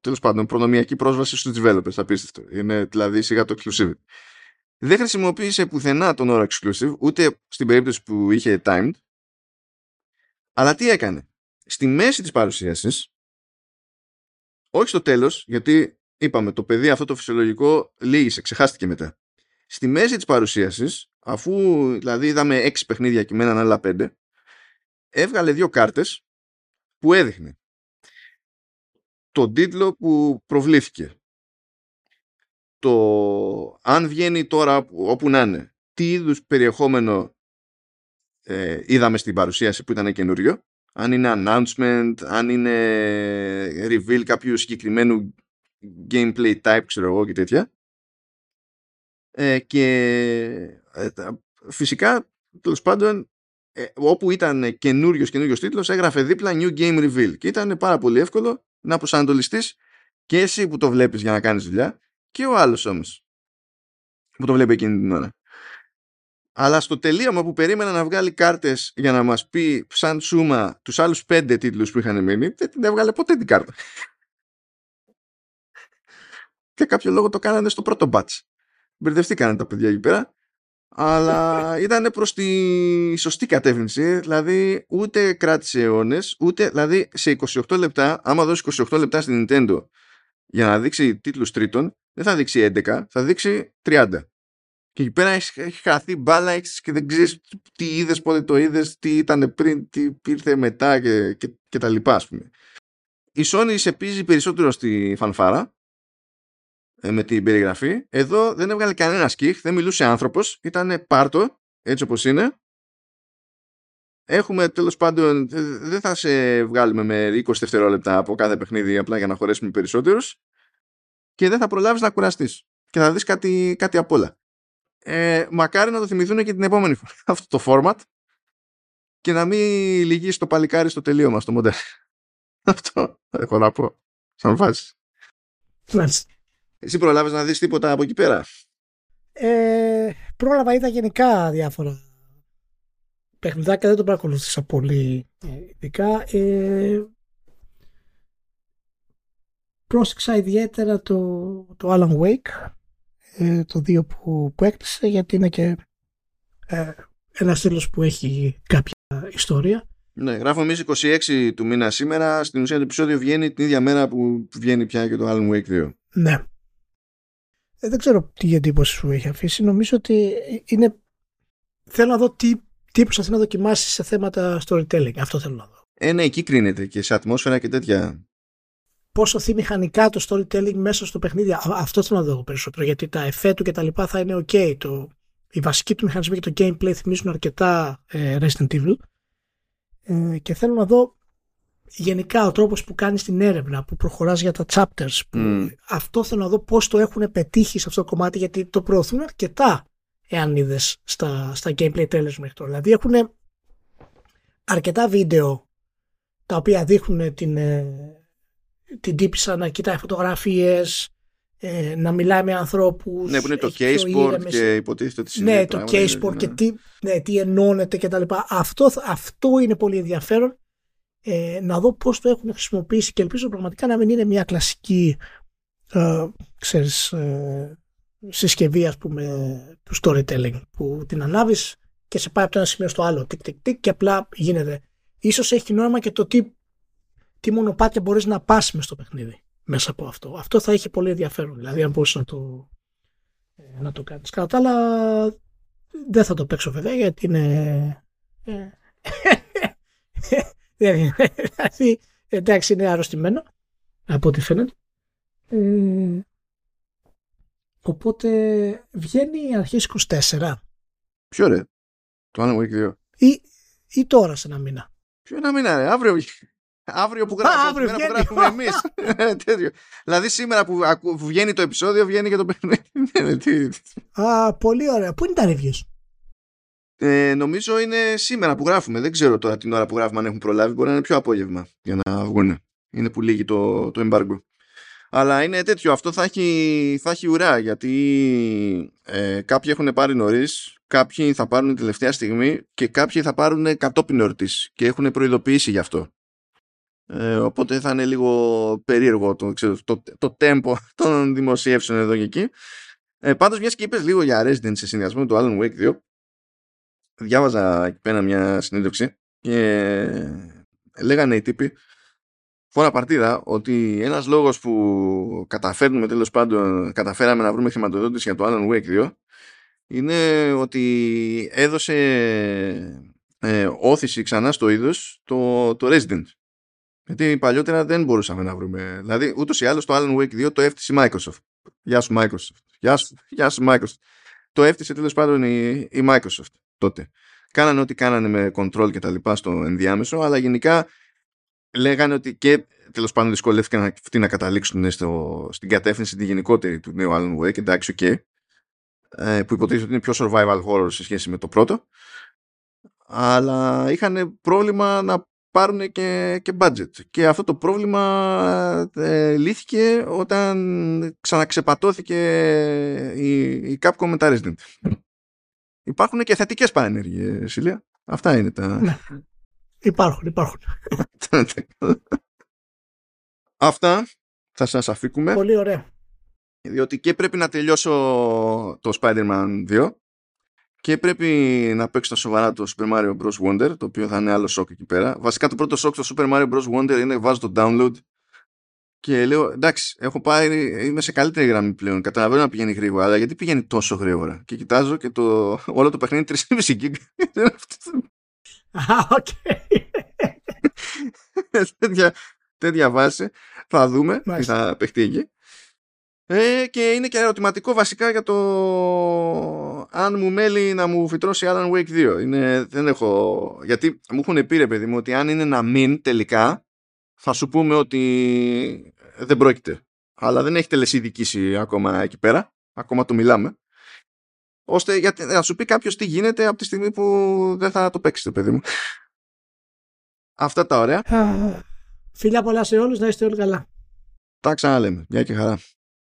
τέλος πάντων προνομιακή πρόσβαση στους developers απίστευτο είναι δηλαδή σιγά το exclusive. Δεν χρησιμοποίησε πουθενά τον όρο exclusive ούτε στην περίπτωση που είχε timed. Αλλά τι έκανε; Στη μέση της παρουσίασης όχι στο τέλος γιατί είπαμε, το παιδί αυτό το φυσιολογικό λύγησε, ξεχάστηκε μετά. Στη μέση της παρουσίασης, αφού δηλαδή είδαμε έξι παιχνίδια και μέναν άλλα πέντε, έβγαλε δύο κάρτες που έδειχνε τον τίτλο που προβλήθηκε. Το αν βγαίνει τώρα όπου να είναι, τι είδους περιεχόμενο ε, είδαμε στην παρουσίαση που ήταν καινούριο, αν είναι announcement, αν είναι reveal κάποιου συγκεκριμένου gameplay type ξέρω εγώ και τέτοια ε, και ε, φυσικά τέλος πάντων ε, όπου ήταν καινούριος καινούριος τίτλος έγραφε δίπλα New Game Reveal και ήταν πάρα πολύ εύκολο να προσανατολιστείς και εσύ που το βλέπεις για να κάνεις δουλειά και ο άλλος όμως που το βλέπει εκείνη την ώρα. Αλλά στο τελείωμα που περίμενα να βγάλει κάρτες για να μας πει σαν σούμα τους άλλους πέντε τίτλους που είχαν μείνει, δεν την έβγαλε ποτέ την κάρτα και κάποιο λόγο το κάνανε στο πρώτο batch. Μπερδευτήκανε τα παιδιά εκεί πέρα. Αλλά [LAUGHS] ήταν προς τη σωστή κατεύθυνση. Δηλαδή ούτε κράτησε αιώνες, ούτε δηλαδή σε 28 λεπτά, άμα δώσει 28 λεπτά στην Nintendo για να δείξει τίτλους τρίτων, δεν θα δείξει 11, θα δείξει 30. Και εκεί πέρα έχεις, έχει χαθεί μπάλα και δεν ξέρεις τι είδες, πότε το είδες, τι ήταν πριν, τι ήρθε μετά και, και, και τα λοιπά, ας πούμε. Η Sony σε πίζει περισσότερο στη φανφάρα ε, με την περιγραφή. Εδώ δεν έβγαλε κανένα σκιχ, δεν μιλούσε άνθρωπος, ήταν πάρτο, έτσι όπως είναι. Έχουμε τέλος πάντων, δεν θα σε βγάλουμε με 20 δευτερόλεπτα από κάθε παιχνίδι απλά για να χωρέσουμε περισσότερους και δεν θα προλάβεις να κουραστείς και θα δεις κάτι, κάτι απ' όλα. Ε, μακάρι να το θυμηθούν και την επόμενη φορά [LAUGHS] αυτό το format και να μην λυγίσει το παλικάρι στο τελείωμα στο μοντέλο. [LAUGHS] Αυτό έχω να πω. Σαν φάση. Εσύ προλάβες να δεις τίποτα από εκεί πέρα; Ε, πρόλαβα, είδα γενικά διάφορα παιχνιδάκια, δεν το παρακολούθησα πολύ ε, ειδικά. Ε, πρόσεξα ιδιαίτερα το, το Alan Wake, ε, το 2 που, που έκλεισε, γιατί είναι και ε, ένας τέλο που έχει κάποια ιστορία. Ναι, γράφω εμείς 26 του μήνα σήμερα. Στην ουσία το επεισόδιο βγαίνει την ίδια μέρα που βγαίνει πια και το Alan Wake 2. Ναι. Ε, δεν ξέρω τι εντύπωση σου έχει αφήσει. Νομίζω ότι είναι. Θέλω να δω τι, τι προσπαθεί να δοκιμάσει σε θέματα storytelling. Αυτό θέλω να δω. Ε, ναι, εκεί κρίνεται και σε ατμόσφαιρα και τέτοια. Πόσο θεί μηχανικά το storytelling μέσα στο παιχνίδι. Αυτό θέλω να δω περισσότερο. Γιατί τα εφέ του και τα λοιπά θα είναι OK. Το, οι βασικοί του μηχανισμοί και το gameplay θυμίζουν αρκετά ε, Resident Evil. Ε, και θέλω να δω γενικά ο τρόπος που κάνεις την έρευνα, που προχωράς για τα chapters. Που Αυτό θέλω να δω πώς το έχουν πετύχει σε αυτό το κομμάτι γιατί το προωθούν αρκετά εάν είδες στα, στα gameplay trailers μέχρι τώρα. Δηλαδή έχουν αρκετά βίντεο τα οποία δείχνουν την, ε, την τύπησα να κοιτάει φωτογραφίες, ε, να μιλάει με ανθρώπους. Ναι, που είναι το K-Sport και υποτίθεται ότι Ναι, το K-Sport και τι, ναι, τι ενώνεται και τα λοιπά. Αυτό, αυτό είναι πολύ ενδιαφέρον ε, να δω πώς το έχουν χρησιμοποιήσει και ελπίζω πραγματικά να μην είναι μια κλασική ε, ξέρεις, ε, συσκευή ας πούμε του storytelling που την ανάβεις και σε πάει από το ένα σημείο στο άλλο τικ τικ τικ και απλά γίνεται. Ίσως έχει νόημα και το τι, τι μονοπάτια μπορείς να πας μες στο παιχνίδι μέσα από αυτό. Αυτό θα είχε πολύ ενδιαφέρον, δηλαδή αν μπορούσε να το, ε, να το κάνεις. Κατά τα άλλα δεν θα το παίξω βέβαια γιατί είναι... [LAUGHS] Ε, δηλαδή, εντάξει είναι αρρωστημένο από ό,τι φαίνεται. Ε, οπότε βγαίνει αρχές 24. Ποιο ρε, το Alan Wake 2. Ή, ή τώρα σε ένα μήνα. Ποιο ένα μήνα ρε, αύριο Αύριο που γράφουμε, αύριο που γράφουμε εμείς. [LAUGHS] δηλαδή σήμερα που, βγαίνει το επεισόδιο, βγαίνει και το [LAUGHS] παιχνίδι. Α, πολύ ωραία. Πού είναι τα reviews; Ε, νομίζω είναι σήμερα που γράφουμε. Δεν ξέρω τώρα την ώρα που γράφουμε αν έχουν προλάβει. Μπορεί να είναι πιο απόγευμα για να βγουν. Είναι που λύγει το, το embargo. Αλλά είναι τέτοιο. Αυτό θα έχει, θα έχει ουρά γιατί ε, κάποιοι έχουν πάρει νωρίς, κάποιοι θα πάρουν τελευταία στιγμή και κάποιοι θα πάρουν κατόπιν εορτής και έχουν προειδοποιήσει γι' αυτό. Ε, οπότε θα είναι λίγο περίεργο το, ξέρω, το, το tempo των δημοσίευσεων εδώ και εκεί. Ε, πάντως μιας και είπες λίγο για Resident σε συνδυασμό με το Alan Wake 2 διάβαζα εκεί πέρα μια συνέντευξη και λέγανε οι τύποι φορά παρτίδα ότι ένας λόγος που καταφέρνουμε τέλος πάντων καταφέραμε να βρούμε χρηματοδότηση για το Alan Wake 2 είναι ότι έδωσε ε, ώθηση ξανά στο είδος το, το Resident γιατί παλιότερα δεν μπορούσαμε να βρούμε. Δηλαδή, ούτως ή άλλως το Alan Wake 2 το έφτιασε η Microsoft. Γεια σου, Microsoft. Γεια σου, γεια σου Microsoft. Το έφτιασε τέλος πάντων η, η Microsoft τότε. Κάνανε ό,τι κάνανε με Control και τα λοιπά στο ενδιάμεσο, αλλά γενικά λέγανε ότι και τέλος πάντων δυσκολεύτηκαν αυτοί να καταλήξουν στο, στην κατεύθυνση τη γενικότερη του νέου Alan Wake. Εντάξει, OK. Okay, ε, που υποτίθεται ότι είναι πιο survival horror σε σχέση με το πρώτο. Αλλά είχαν πρόβλημα να πάρουν και, και budget. Και αυτό το πρόβλημα ε, λύθηκε όταν ξαναξεπατώθηκε η, η Capcom με τα Resident. Υπάρχουν και θετικές παρενέργειες, Σιλία. Αυτά είναι τα... Ναι. Υπάρχουν, υπάρχουν. [LAUGHS] Αυτά θα σας αφήκουμε. Πολύ ωραία. Διότι και πρέπει να τελειώσω το Spider-Man 2 και πρέπει να παίξει τα σοβαρά το Super Mario Bros. Wonder, το οποίο θα είναι άλλο σοκ εκεί πέρα. Βασικά το πρώτο σοκ στο Super Mario Bros. Wonder είναι βάζω το download και λέω εντάξει, έχω πάει, είμαι σε καλύτερη γραμμή πλέον. Καταλαβαίνω να πηγαίνει γρήγορα, αλλά γιατί πηγαίνει τόσο γρήγορα; Και κοιτάζω και το, [LAUGHS] όλο το παιχνίδι 3,5 gig. [LAUGHS] Α, οκ. [LAUGHS] τέτοια, τέτοια βάση. Θα δούμε τι θα παιχτεί εκεί. Ε, και είναι και ερωτηματικό βασικά για το αν μου μέλει να μου φυτρώσει Alan Wake 2. Είναι, δεν έχω... Γιατί μου έχουν πει ρε παιδί μου ότι αν είναι να μην τελικά θα σου πούμε ότι δεν πρόκειται. Αλλά δεν έχει τελεσίδικηση ακόμα εκεί πέρα. Ακόμα το μιλάμε. Ώστε γιατί, να σου πει κάποιος τι γίνεται από τη στιγμή που δεν θα το παίξετε, παιδί μου. Αυτά τα ωραία. Φιλιά πολλά σε όλους, να είστε όλοι καλά. Τα ξαναλέμε. Γεια και χαρά.